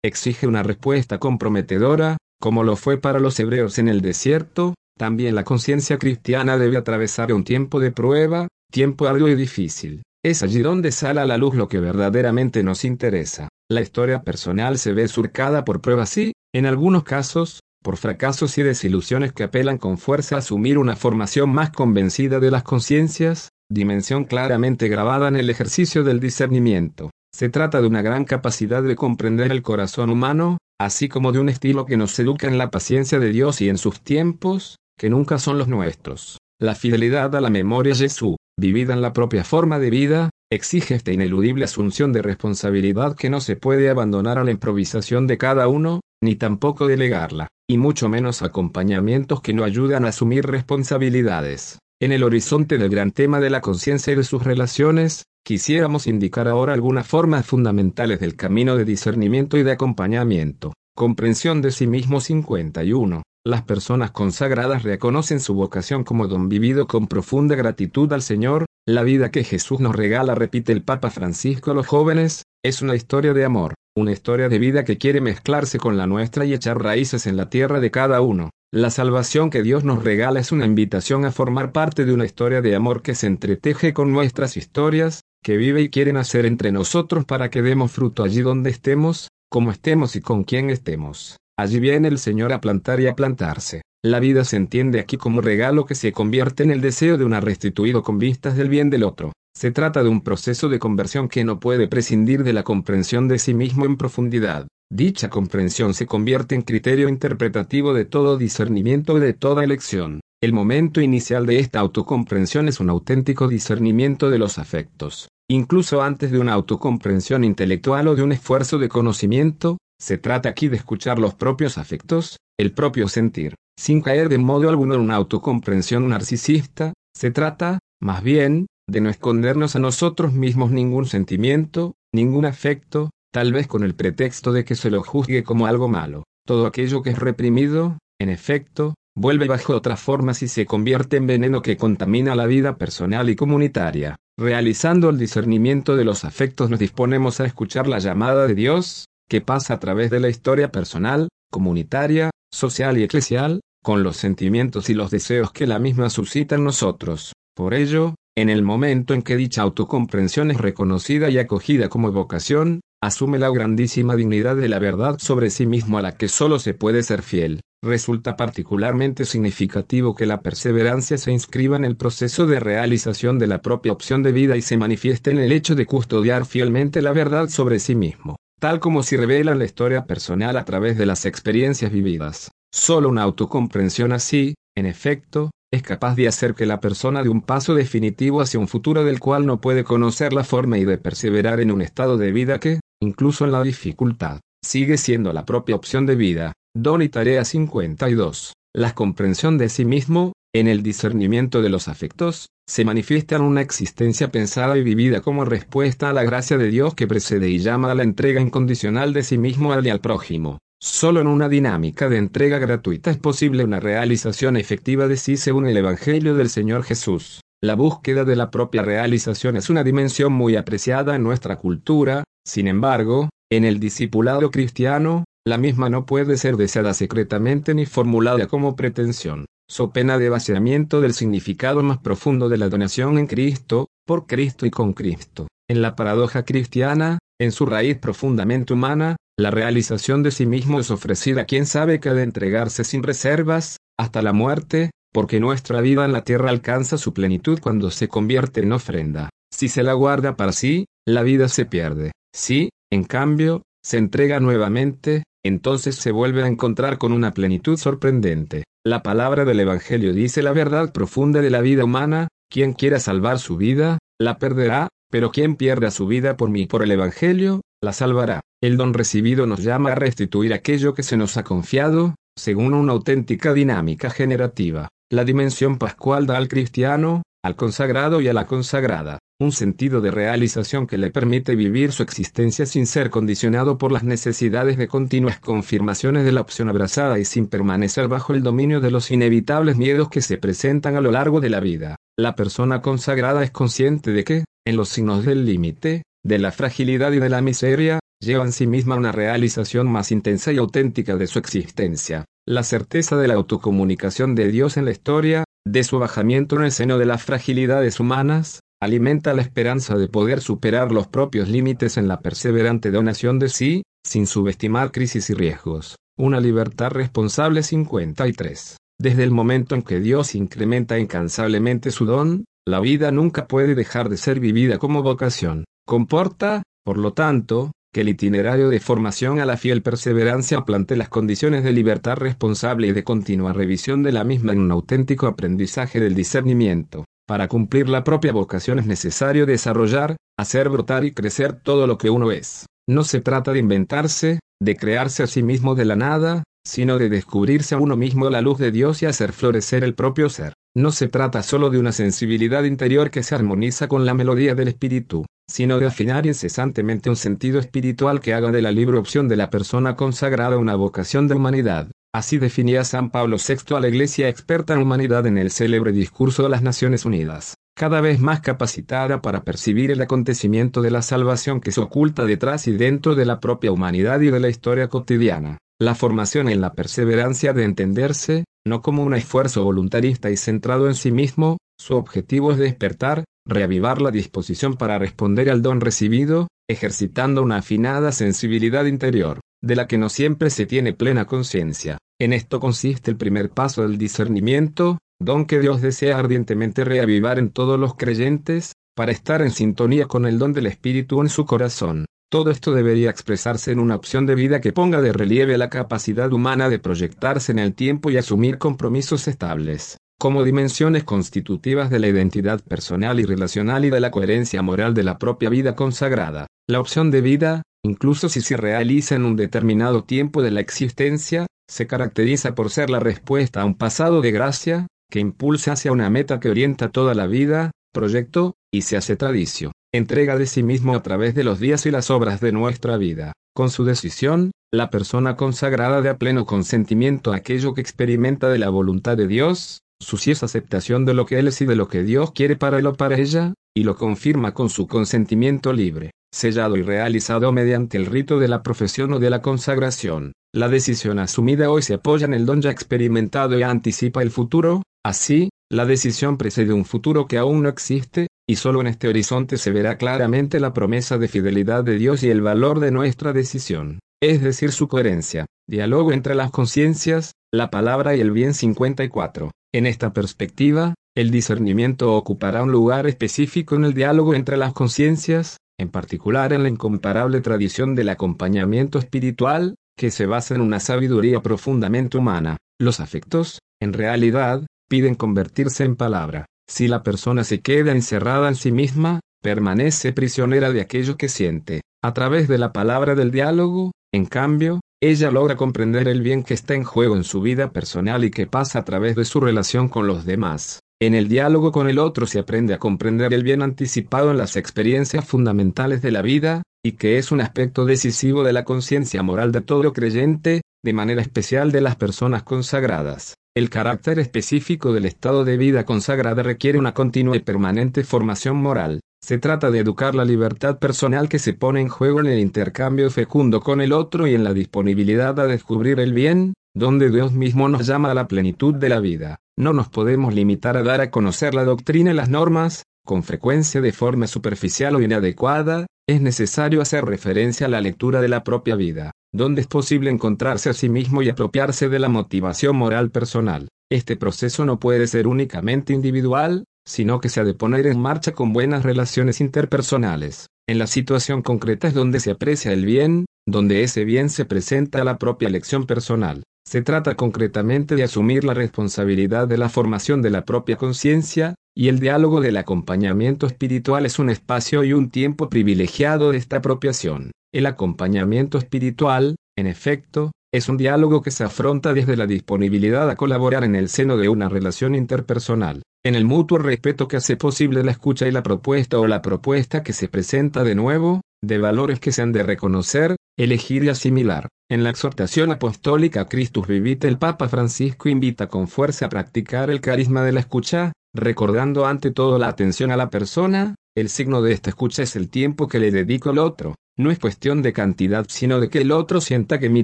exige una respuesta comprometedora, como lo fue para los hebreos en el desierto, también la conciencia cristiana debe atravesar un tiempo de prueba, tiempo arduo y difícil. Es allí donde sale a la luz lo que verdaderamente nos interesa. La historia personal se ve surcada por pruebas y, en algunos casos, por fracasos y desilusiones que apelan con fuerza a asumir una formación más convencida de las conciencias, dimensión claramente grabada en el ejercicio del discernimiento. Se trata de una gran capacidad de comprender el corazón humano, así como de un estilo que nos educa en la paciencia de Dios y en sus tiempos, que nunca son los nuestros. La fidelidad a la memoria Jesús, vivida en la propia forma de vida, exige esta ineludible asunción de responsabilidad que no se puede abandonar a la improvisación de cada uno, ni tampoco delegarla, y mucho menos acompañamientos que no ayudan a asumir responsabilidades. En el horizonte del gran tema de la conciencia y de sus relaciones, quisiéramos indicar ahora algunas formas fundamentales del camino de discernimiento y de acompañamiento. Comprensión de sí mismo 51. Las personas consagradas reconocen su vocación como don vivido con profunda gratitud al Señor, la vida que Jesús nos regala, repite el Papa Francisco a los jóvenes, es una historia de amor, una historia de vida que quiere mezclarse con la nuestra y echar raíces en la tierra de cada uno. La salvación que Dios nos regala es una invitación a formar parte de una historia de amor que se entreteje con nuestras historias, que vive y quiere nacer entre nosotros para que demos fruto allí donde estemos, como estemos y con quien estemos. Allí viene el Señor a plantar y a plantarse. La vida se entiende aquí como regalo que se convierte en el deseo de una restituido con vistas del bien del otro. Se trata de un proceso de conversión que no puede prescindir de la comprensión de sí mismo en profundidad. Dicha comprensión se convierte en criterio interpretativo de todo discernimiento y de toda elección. El momento inicial de esta autocomprensión es un auténtico discernimiento de los afectos. Incluso antes de una autocomprensión intelectual o de un esfuerzo de conocimiento, se trata aquí de escuchar los propios afectos, el propio sentir, sin caer de modo alguno en una autocomprensión narcisista, se trata, más bien, de no escondernos a nosotros mismos ningún sentimiento, ningún afecto, tal vez con el pretexto de que se lo juzgue como algo malo. Todo aquello que es reprimido, en efecto, vuelve bajo otras formas y se convierte en veneno que contamina la vida personal y comunitaria. Realizando el discernimiento de los afectos nos disponemos a escuchar la llamada de Dios, que pasa a través de la historia personal, comunitaria, social y eclesial, con los sentimientos y los deseos que la misma suscita en nosotros. Por ello, en el momento en que dicha autocomprensión es reconocida y acogida como vocación, asume la grandísima dignidad de la verdad sobre sí mismo a la que solo se puede ser fiel. Resulta particularmente significativo que la perseverancia se inscriba en el proceso de realización de la propia opción de vida y se manifieste en el hecho de custodiar fielmente la verdad sobre sí mismo tal como si revelan la historia personal a través de las experiencias vividas. Solo una autocomprensión así, en efecto, es capaz de hacer que la persona dé un paso definitivo hacia un futuro del cual no puede conocer la forma y de perseverar en un estado de vida que, incluso en la dificultad, sigue siendo la propia opción de vida. Don y Tarea 52. La comprensión de sí mismo, en el discernimiento de los afectos, se manifiesta en una existencia pensada y vivida como respuesta a la gracia de Dios que precede y llama a la entrega incondicional de sí mismo al y al prójimo. Solo en una dinámica de entrega gratuita es posible una realización efectiva de sí según el Evangelio del Señor Jesús. La búsqueda de la propia realización es una dimensión muy apreciada en nuestra cultura, sin embargo, en el discipulado cristiano, la misma no puede ser deseada secretamente ni formulada como pretensión so pena de vaciamiento del significado más profundo de la donación en Cristo, por Cristo y con Cristo. En la paradoja cristiana, en su raíz profundamente humana, la realización de sí mismo es ofrecida a quien sabe que ha de entregarse sin reservas, hasta la muerte, porque nuestra vida en la tierra alcanza su plenitud cuando se convierte en ofrenda. Si se la guarda para sí, la vida se pierde. Si, en cambio, se entrega nuevamente, entonces se vuelve a encontrar con una plenitud sorprendente. La palabra del Evangelio dice la verdad profunda de la vida humana, quien quiera salvar su vida, la perderá, pero quien pierda su vida por mí por el Evangelio, la salvará. El don recibido nos llama a restituir aquello que se nos ha confiado, según una auténtica dinámica generativa. La dimensión pascual da al cristiano, al consagrado y a la consagrada, un sentido de realización que le permite vivir su existencia sin ser condicionado por las necesidades de continuas confirmaciones de la opción abrazada y sin permanecer bajo el dominio de los inevitables miedos que se presentan a lo largo de la vida. La persona consagrada es consciente de que, en los signos del límite, de la fragilidad y de la miseria, lleva en sí misma una realización más intensa y auténtica de su existencia. La certeza de la autocomunicación de Dios en la historia, de su bajamiento en el seno de las fragilidades humanas, alimenta la esperanza de poder superar los propios límites en la perseverante donación de sí, sin subestimar crisis y riesgos. Una libertad responsable 53. Desde el momento en que Dios incrementa incansablemente su don, la vida nunca puede dejar de ser vivida como vocación. Comporta, por lo tanto, que el itinerario de formación a la fiel perseverancia plante las condiciones de libertad responsable y de continua revisión de la misma en un auténtico aprendizaje del discernimiento. Para cumplir la propia vocación es necesario desarrollar, hacer brotar y crecer todo lo que uno es. No se trata de inventarse, de crearse a sí mismo de la nada, sino de descubrirse a uno mismo la luz de Dios y hacer florecer el propio ser. No se trata solo de una sensibilidad interior que se armoniza con la melodía del espíritu, sino de afinar incesantemente un sentido espiritual que haga de la libre opción de la persona consagrada una vocación de humanidad. Así definía San Pablo VI a la Iglesia experta en humanidad en el célebre discurso de las Naciones Unidas, cada vez más capacitada para percibir el acontecimiento de la salvación que se oculta detrás y dentro de la propia humanidad y de la historia cotidiana. La formación en la perseverancia de entenderse, no como un esfuerzo voluntarista y centrado en sí mismo, su objetivo es despertar, reavivar la disposición para responder al don recibido, ejercitando una afinada sensibilidad interior, de la que no siempre se tiene plena conciencia. En esto consiste el primer paso del discernimiento, don que Dios desea ardientemente reavivar en todos los creyentes, para estar en sintonía con el don del Espíritu en su corazón. Todo esto debería expresarse en una opción de vida que ponga de relieve la capacidad humana de proyectarse en el tiempo y asumir compromisos estables como dimensiones constitutivas de la identidad personal y relacional y de la coherencia moral de la propia vida consagrada. La opción de vida, incluso si se realiza en un determinado tiempo de la existencia, se caracteriza por ser la respuesta a un pasado de gracia, que impulsa hacia una meta que orienta toda la vida, proyecto, y se hace tradición. Entrega de sí mismo a través de los días y las obras de nuestra vida. Con su decisión, la persona consagrada de a pleno consentimiento a aquello que experimenta de la voluntad de Dios, su sí es aceptación de lo que él es y de lo que Dios quiere para él o para ella, y lo confirma con su consentimiento libre, sellado y realizado mediante el rito de la profesión o de la consagración. La decisión asumida hoy se apoya en el don ya experimentado y anticipa el futuro, así, la decisión precede un futuro que aún no existe, y solo en este horizonte se verá claramente la promesa de fidelidad de Dios y el valor de nuestra decisión, es decir, su coherencia. Diálogo entre las conciencias, la palabra y el bien 54. En esta perspectiva, el discernimiento ocupará un lugar específico en el diálogo entre las conciencias, en particular en la incomparable tradición del acompañamiento espiritual, que se basa en una sabiduría profundamente humana. Los afectos, en realidad, piden convertirse en palabra. Si la persona se queda encerrada en sí misma, permanece prisionera de aquello que siente. A través de la palabra del diálogo, en cambio, ella logra comprender el bien que está en juego en su vida personal y que pasa a través de su relación con los demás. En el diálogo con el otro se aprende a comprender el bien anticipado en las experiencias fundamentales de la vida, y que es un aspecto decisivo de la conciencia moral de todo creyente, de manera especial de las personas consagradas. El carácter específico del estado de vida consagrada requiere una continua y permanente formación moral. Se trata de educar la libertad personal que se pone en juego en el intercambio fecundo con el otro y en la disponibilidad a descubrir el bien, donde Dios mismo nos llama a la plenitud de la vida. No nos podemos limitar a dar a conocer la doctrina y las normas, con frecuencia de forma superficial o inadecuada, es necesario hacer referencia a la lectura de la propia vida, donde es posible encontrarse a sí mismo y apropiarse de la motivación moral personal. Este proceso no puede ser únicamente individual, sino que se ha de poner en marcha con buenas relaciones interpersonales. En la situación concreta es donde se aprecia el bien, donde ese bien se presenta a la propia elección personal. Se trata concretamente de asumir la responsabilidad de la formación de la propia conciencia, y el diálogo del acompañamiento espiritual es un espacio y un tiempo privilegiado de esta apropiación. El acompañamiento espiritual, en efecto, es un diálogo que se afronta desde la disponibilidad a colaborar en el seno de una relación interpersonal, en el mutuo respeto que hace posible la escucha y la propuesta o la propuesta que se presenta de nuevo, de valores que se han de reconocer, elegir y asimilar. En la exhortación apostólica Christus Vivite el Papa Francisco invita con fuerza a practicar el carisma de la escucha, recordando ante todo la atención a la persona, el signo de esta escucha es el tiempo que le dedico al otro, no es cuestión de cantidad sino de que el otro sienta que mi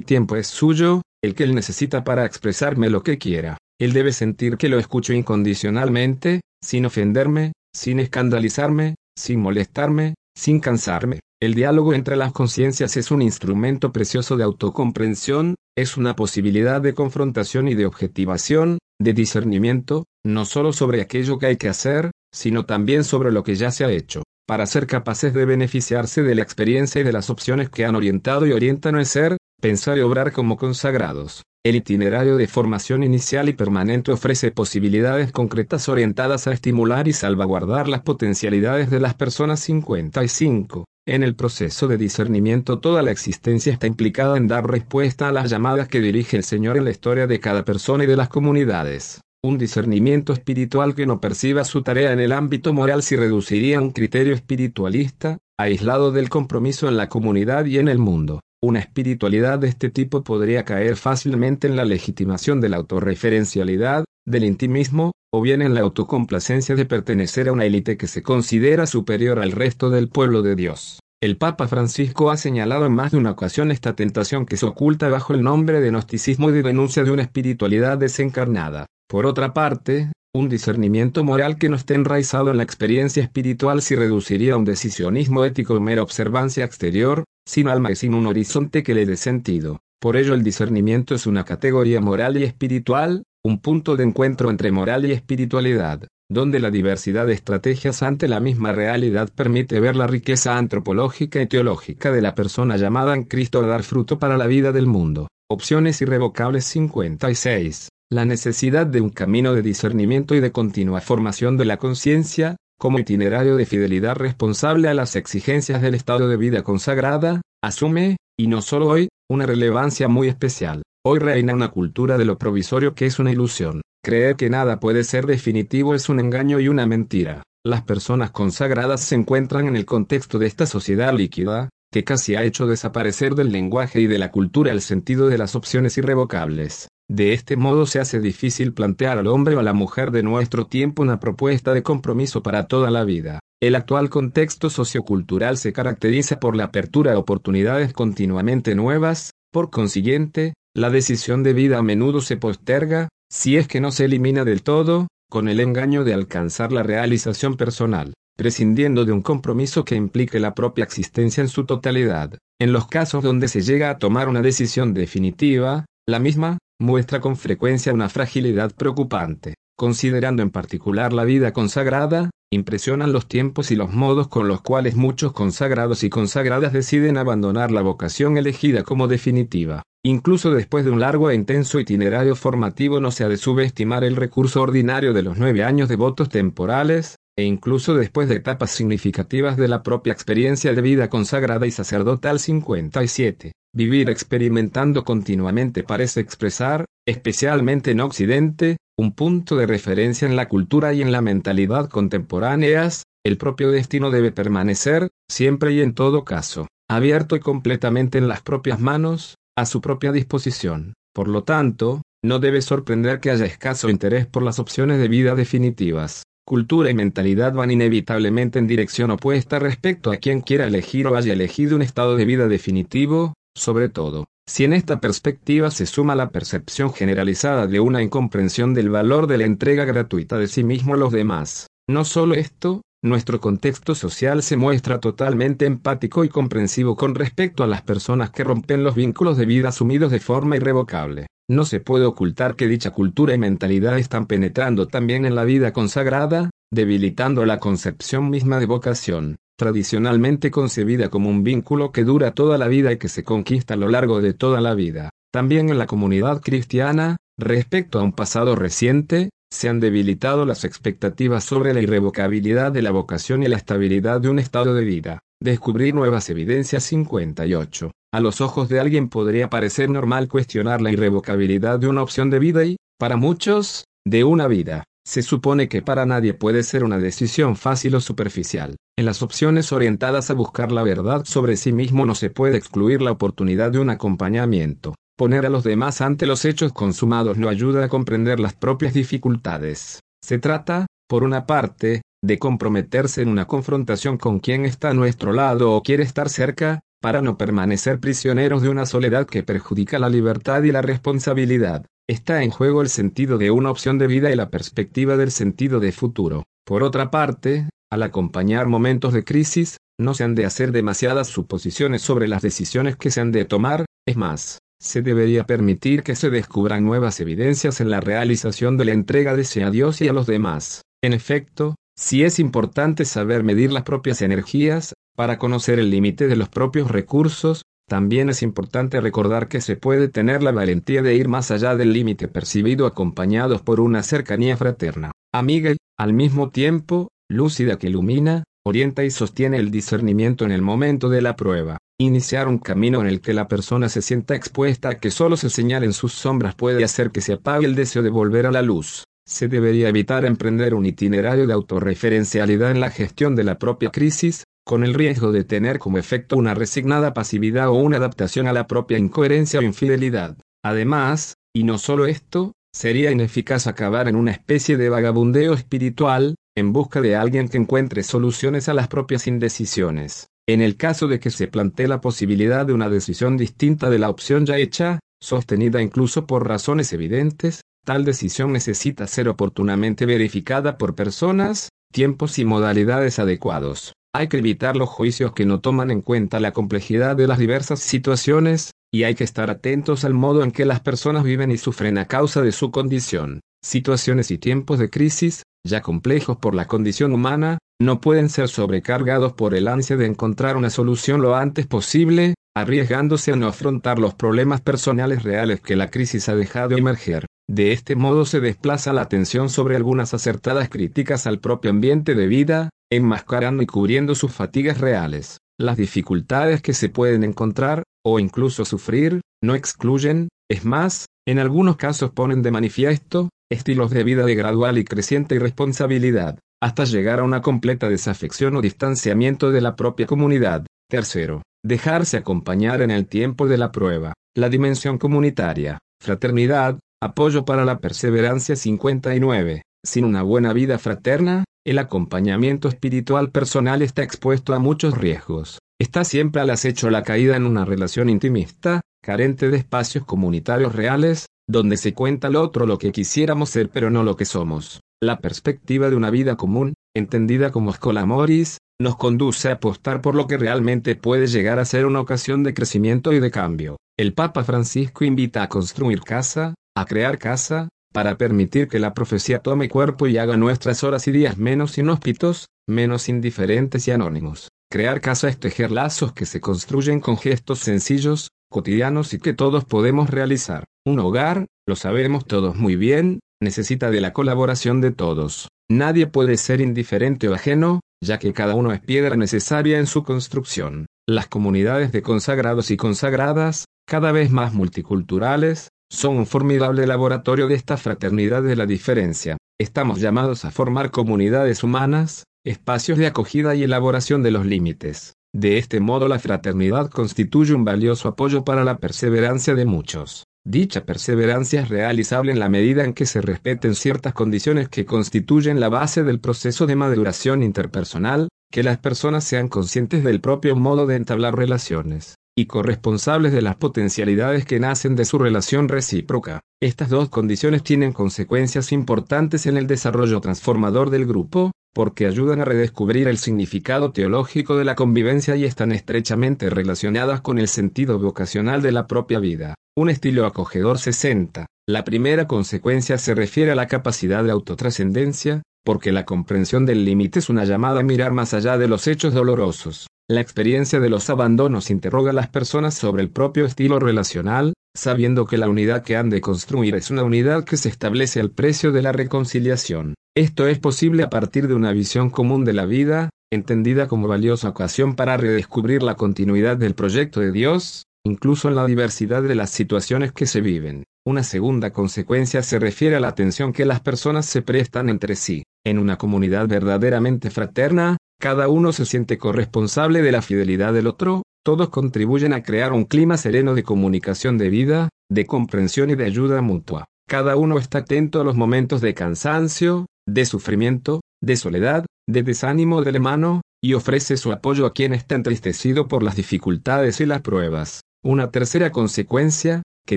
tiempo es suyo, el que él necesita para expresarme lo que quiera. Él debe sentir que lo escucho incondicionalmente, sin ofenderme, sin escandalizarme, sin molestarme, sin cansarme. El diálogo entre las conciencias es un instrumento precioso de autocomprensión, es una posibilidad de confrontación y de objetivación, de discernimiento, no solo sobre aquello que hay que hacer, sino también sobre lo que ya se ha hecho, para ser capaces de beneficiarse de la experiencia y de las opciones que han orientado y orientan el ser, pensar y obrar como consagrados. El itinerario de formación inicial y permanente ofrece posibilidades concretas orientadas a estimular y salvaguardar las potencialidades de las personas 55. En el proceso de discernimiento toda la existencia está implicada en dar respuesta a las llamadas que dirige el Señor en la historia de cada persona y de las comunidades. Un discernimiento espiritual que no perciba su tarea en el ámbito moral se reduciría a un criterio espiritualista, aislado del compromiso en la comunidad y en el mundo. Una espiritualidad de este tipo podría caer fácilmente en la legitimación de la autorreferencialidad, del intimismo, o bien en la autocomplacencia de pertenecer a una élite que se considera superior al resto del pueblo de Dios. El Papa Francisco ha señalado en más de una ocasión esta tentación que se oculta bajo el nombre de gnosticismo y de denuncia de una espiritualidad desencarnada. Por otra parte, un discernimiento moral que no esté enraizado en la experiencia espiritual se reduciría a un decisionismo ético o mera observancia exterior, sin alma y sin un horizonte que le dé sentido. Por ello el discernimiento es una categoría moral y espiritual, un punto de encuentro entre moral y espiritualidad, donde la diversidad de estrategias ante la misma realidad permite ver la riqueza antropológica y teológica de la persona llamada en Cristo a dar fruto para la vida del mundo. Opciones irrevocables 56. La necesidad de un camino de discernimiento y de continua formación de la conciencia, como itinerario de fidelidad responsable a las exigencias del estado de vida consagrada, asume, y no solo hoy, una relevancia muy especial. Hoy reina una cultura de lo provisorio que es una ilusión. Creer que nada puede ser definitivo es un engaño y una mentira. Las personas consagradas se encuentran en el contexto de esta sociedad líquida, que casi ha hecho desaparecer del lenguaje y de la cultura el sentido de las opciones irrevocables. De este modo se hace difícil plantear al hombre o a la mujer de nuestro tiempo una propuesta de compromiso para toda la vida. El actual contexto sociocultural se caracteriza por la apertura a oportunidades continuamente nuevas, por consiguiente, la decisión de vida a menudo se posterga, si es que no se elimina del todo, con el engaño de alcanzar la realización personal, prescindiendo de un compromiso que implique la propia existencia en su totalidad. En los casos donde se llega a tomar una decisión definitiva, la misma, muestra con frecuencia una fragilidad preocupante. Considerando en particular la vida consagrada, impresionan los tiempos y los modos con los cuales muchos consagrados y consagradas deciden abandonar la vocación elegida como definitiva. Incluso después de un largo e intenso itinerario formativo no se ha de subestimar el recurso ordinario de los nueve años de votos temporales, e incluso después de etapas significativas de la propia experiencia de vida consagrada y sacerdotal 57. Vivir experimentando continuamente parece expresar, especialmente en Occidente, un punto de referencia en la cultura y en la mentalidad contemporáneas, el propio destino debe permanecer, siempre y en todo caso, abierto y completamente en las propias manos, a su propia disposición. Por lo tanto, no debe sorprender que haya escaso interés por las opciones de vida definitivas. Cultura y mentalidad van inevitablemente en dirección opuesta respecto a quien quiera elegir o haya elegido un estado de vida definitivo, sobre todo, si en esta perspectiva se suma la percepción generalizada de una incomprensión del valor de la entrega gratuita de sí mismo a los demás. No solo esto, nuestro contexto social se muestra totalmente empático y comprensivo con respecto a las personas que rompen los vínculos de vida asumidos de forma irrevocable. No se puede ocultar que dicha cultura y mentalidad están penetrando también en la vida consagrada, debilitando la concepción misma de vocación, tradicionalmente concebida como un vínculo que dura toda la vida y que se conquista a lo largo de toda la vida. También en la comunidad cristiana, respecto a un pasado reciente, se han debilitado las expectativas sobre la irrevocabilidad de la vocación y la estabilidad de un estado de vida. Descubrir nuevas evidencias 58. A los ojos de alguien podría parecer normal cuestionar la irrevocabilidad de una opción de vida y, para muchos, de una vida. Se supone que para nadie puede ser una decisión fácil o superficial. En las opciones orientadas a buscar la verdad sobre sí mismo no se puede excluir la oportunidad de un acompañamiento. Poner a los demás ante los hechos consumados no ayuda a comprender las propias dificultades. Se trata, por una parte, de comprometerse en una confrontación con quien está a nuestro lado o quiere estar cerca, para no permanecer prisioneros de una soledad que perjudica la libertad y la responsabilidad. Está en juego el sentido de una opción de vida y la perspectiva del sentido de futuro. Por otra parte, al acompañar momentos de crisis, no se han de hacer demasiadas suposiciones sobre las decisiones que se han de tomar, es más, se debería permitir que se descubran nuevas evidencias en la realización de la entrega de ese a Dios y a los demás. En efecto, si es importante saber medir las propias energías, para conocer el límite de los propios recursos, también es importante recordar que se puede tener la valentía de ir más allá del límite percibido acompañados por una cercanía fraterna, amiga y, al mismo tiempo, lúcida que ilumina, orienta y sostiene el discernimiento en el momento de la prueba. Iniciar un camino en el que la persona se sienta expuesta a que solo se señalen sus sombras puede hacer que se apague el deseo de volver a la luz. Se debería evitar emprender un itinerario de autorreferencialidad en la gestión de la propia crisis, con el riesgo de tener como efecto una resignada pasividad o una adaptación a la propia incoherencia o infidelidad. Además, y no solo esto, sería ineficaz acabar en una especie de vagabundeo espiritual, en busca de alguien que encuentre soluciones a las propias indecisiones. En el caso de que se plantee la posibilidad de una decisión distinta de la opción ya hecha, sostenida incluso por razones evidentes, tal decisión necesita ser oportunamente verificada por personas, tiempos y modalidades adecuados. Hay que evitar los juicios que no toman en cuenta la complejidad de las diversas situaciones, y hay que estar atentos al modo en que las personas viven y sufren a causa de su condición. Situaciones y tiempos de crisis, ya complejos por la condición humana, no pueden ser sobrecargados por el ansia de encontrar una solución lo antes posible, arriesgándose a no afrontar los problemas personales reales que la crisis ha dejado emerger. De este modo se desplaza la atención sobre algunas acertadas críticas al propio ambiente de vida, enmascarando y cubriendo sus fatigas reales. Las dificultades que se pueden encontrar, o incluso sufrir, no excluyen, es más, en algunos casos ponen de manifiesto, estilos de vida de gradual y creciente irresponsabilidad, hasta llegar a una completa desafección o distanciamiento de la propia comunidad. Tercero, dejarse acompañar en el tiempo de la prueba. La dimensión comunitaria, fraternidad, apoyo para la perseverancia 59. Sin una buena vida fraterna, el acompañamiento espiritual personal está expuesto a muchos riesgos. Está siempre al acecho la caída en una relación intimista, carente de espacios comunitarios reales, donde se cuenta al otro lo que quisiéramos ser pero no lo que somos. La perspectiva de una vida común, entendida como escola moris, nos conduce a apostar por lo que realmente puede llegar a ser una ocasión de crecimiento y de cambio. El Papa Francisco invita a construir casa, a crear casa, para permitir que la profecía tome cuerpo y haga nuestras horas y días menos inhóspitos, menos indiferentes y anónimos. Crear casa es tejer lazos que se construyen con gestos sencillos, cotidianos y que todos podemos realizar. Un hogar, lo sabemos todos muy bien, necesita de la colaboración de todos. Nadie puede ser indiferente o ajeno, ya que cada uno es piedra necesaria en su construcción. Las comunidades de consagrados y consagradas, cada vez más multiculturales, son un formidable laboratorio de esta fraternidad de la diferencia. Estamos llamados a formar comunidades humanas, espacios de acogida y elaboración de los límites. De este modo la fraternidad constituye un valioso apoyo para la perseverancia de muchos. Dicha perseverancia es realizable en la medida en que se respeten ciertas condiciones que constituyen la base del proceso de maduración interpersonal, que las personas sean conscientes del propio modo de entablar relaciones, y corresponsables de las potencialidades que nacen de su relación recíproca. Estas dos condiciones tienen consecuencias importantes en el desarrollo transformador del grupo, porque ayudan a redescubrir el significado teológico de la convivencia y están estrechamente relacionadas con el sentido vocacional de la propia vida. Un estilo acogedor 60. La primera consecuencia se refiere a la capacidad de autotrascendencia, porque la comprensión del límite es una llamada a mirar más allá de los hechos dolorosos. La experiencia de los abandonos interroga a las personas sobre el propio estilo relacional, sabiendo que la unidad que han de construir es una unidad que se establece al precio de la reconciliación. Esto es posible a partir de una visión común de la vida, entendida como valiosa ocasión para redescubrir la continuidad del proyecto de Dios, incluso en la diversidad de las situaciones que se viven. Una segunda consecuencia se refiere a la atención que las personas se prestan entre sí. En una comunidad verdaderamente fraterna, cada uno se siente corresponsable de la fidelidad del otro, todos contribuyen a crear un clima sereno de comunicación de vida, de comprensión y de ayuda mutua. Cada uno está atento a los momentos de cansancio, de sufrimiento, de soledad, de desánimo del hermano, y ofrece su apoyo a quien está entristecido por las dificultades y las pruebas. Una tercera consecuencia, que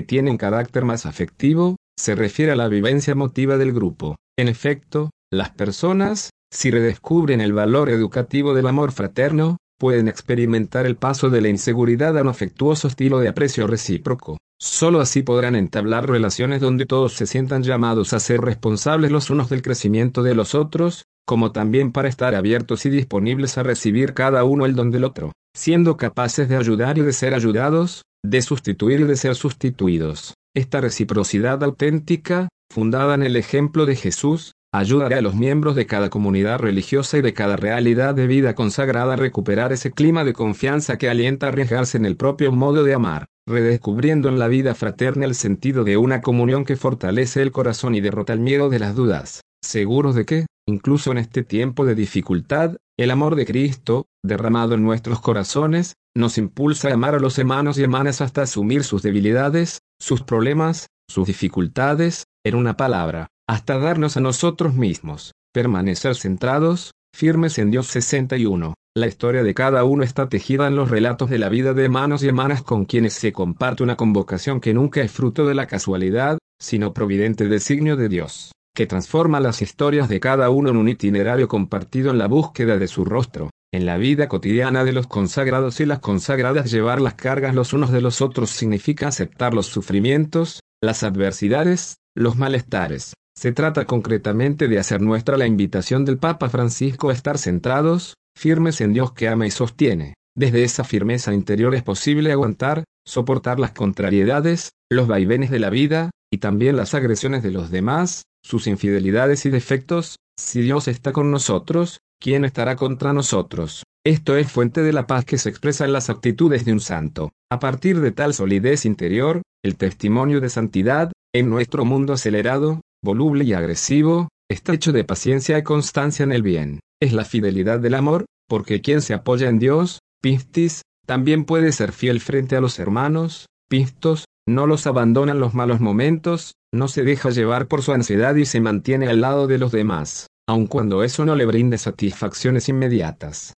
tiene un carácter más afectivo, se refiere a la vivencia emotiva del grupo. En efecto, las personas, si redescubren el valor educativo del amor fraterno, pueden experimentar el paso de la inseguridad a un afectuoso estilo de aprecio recíproco. Solo así podrán entablar relaciones donde todos se sientan llamados a ser responsables los unos del crecimiento de los otros, como también para estar abiertos y disponibles a recibir cada uno el don del otro, siendo capaces de ayudar y de ser ayudados, de sustituir y de ser sustituidos. Esta reciprocidad auténtica, fundada en el ejemplo de Jesús, ayudará a los miembros de cada comunidad religiosa y de cada realidad de vida consagrada a recuperar ese clima de confianza que alienta a arriesgarse en el propio modo de amar, redescubriendo en la vida fraterna el sentido de una comunión que fortalece el corazón y derrota el miedo de las dudas, seguros de que, incluso en este tiempo de dificultad, el amor de Cristo, derramado en nuestros corazones, nos impulsa a amar a los hermanos y hermanas hasta asumir sus debilidades, sus problemas, sus dificultades, en una palabra, hasta darnos a nosotros mismos, permanecer centrados, firmes en Dios 61. La historia de cada uno está tejida en los relatos de la vida de hermanos y hermanas con quienes se comparte una convocación que nunca es fruto de la casualidad, sino providente designio de Dios, que transforma las historias de cada uno en un itinerario compartido en la búsqueda de su rostro. En la vida cotidiana de los consagrados y las consagradas llevar las cargas los unos de los otros significa aceptar los sufrimientos, las adversidades, los malestares, se trata concretamente de hacer nuestra la invitación del Papa Francisco a estar centrados, firmes en Dios que ama y sostiene. Desde esa firmeza interior es posible aguantar, soportar las contrariedades, los vaivenes de la vida, y también las agresiones de los demás, sus infidelidades y defectos. Si Dios está con nosotros, ¿quién estará contra nosotros? Esto es fuente de la paz que se expresa en las actitudes de un santo. A partir de tal solidez interior, el testimonio de santidad, en nuestro mundo acelerado, voluble y agresivo, está hecho de paciencia y constancia en el bien. Es la fidelidad del amor, porque quien se apoya en Dios, pistis, también puede ser fiel frente a los hermanos, pistos, no los abandona en los malos momentos, no se deja llevar por su ansiedad y se mantiene al lado de los demás, aun cuando eso no le brinde satisfacciones inmediatas.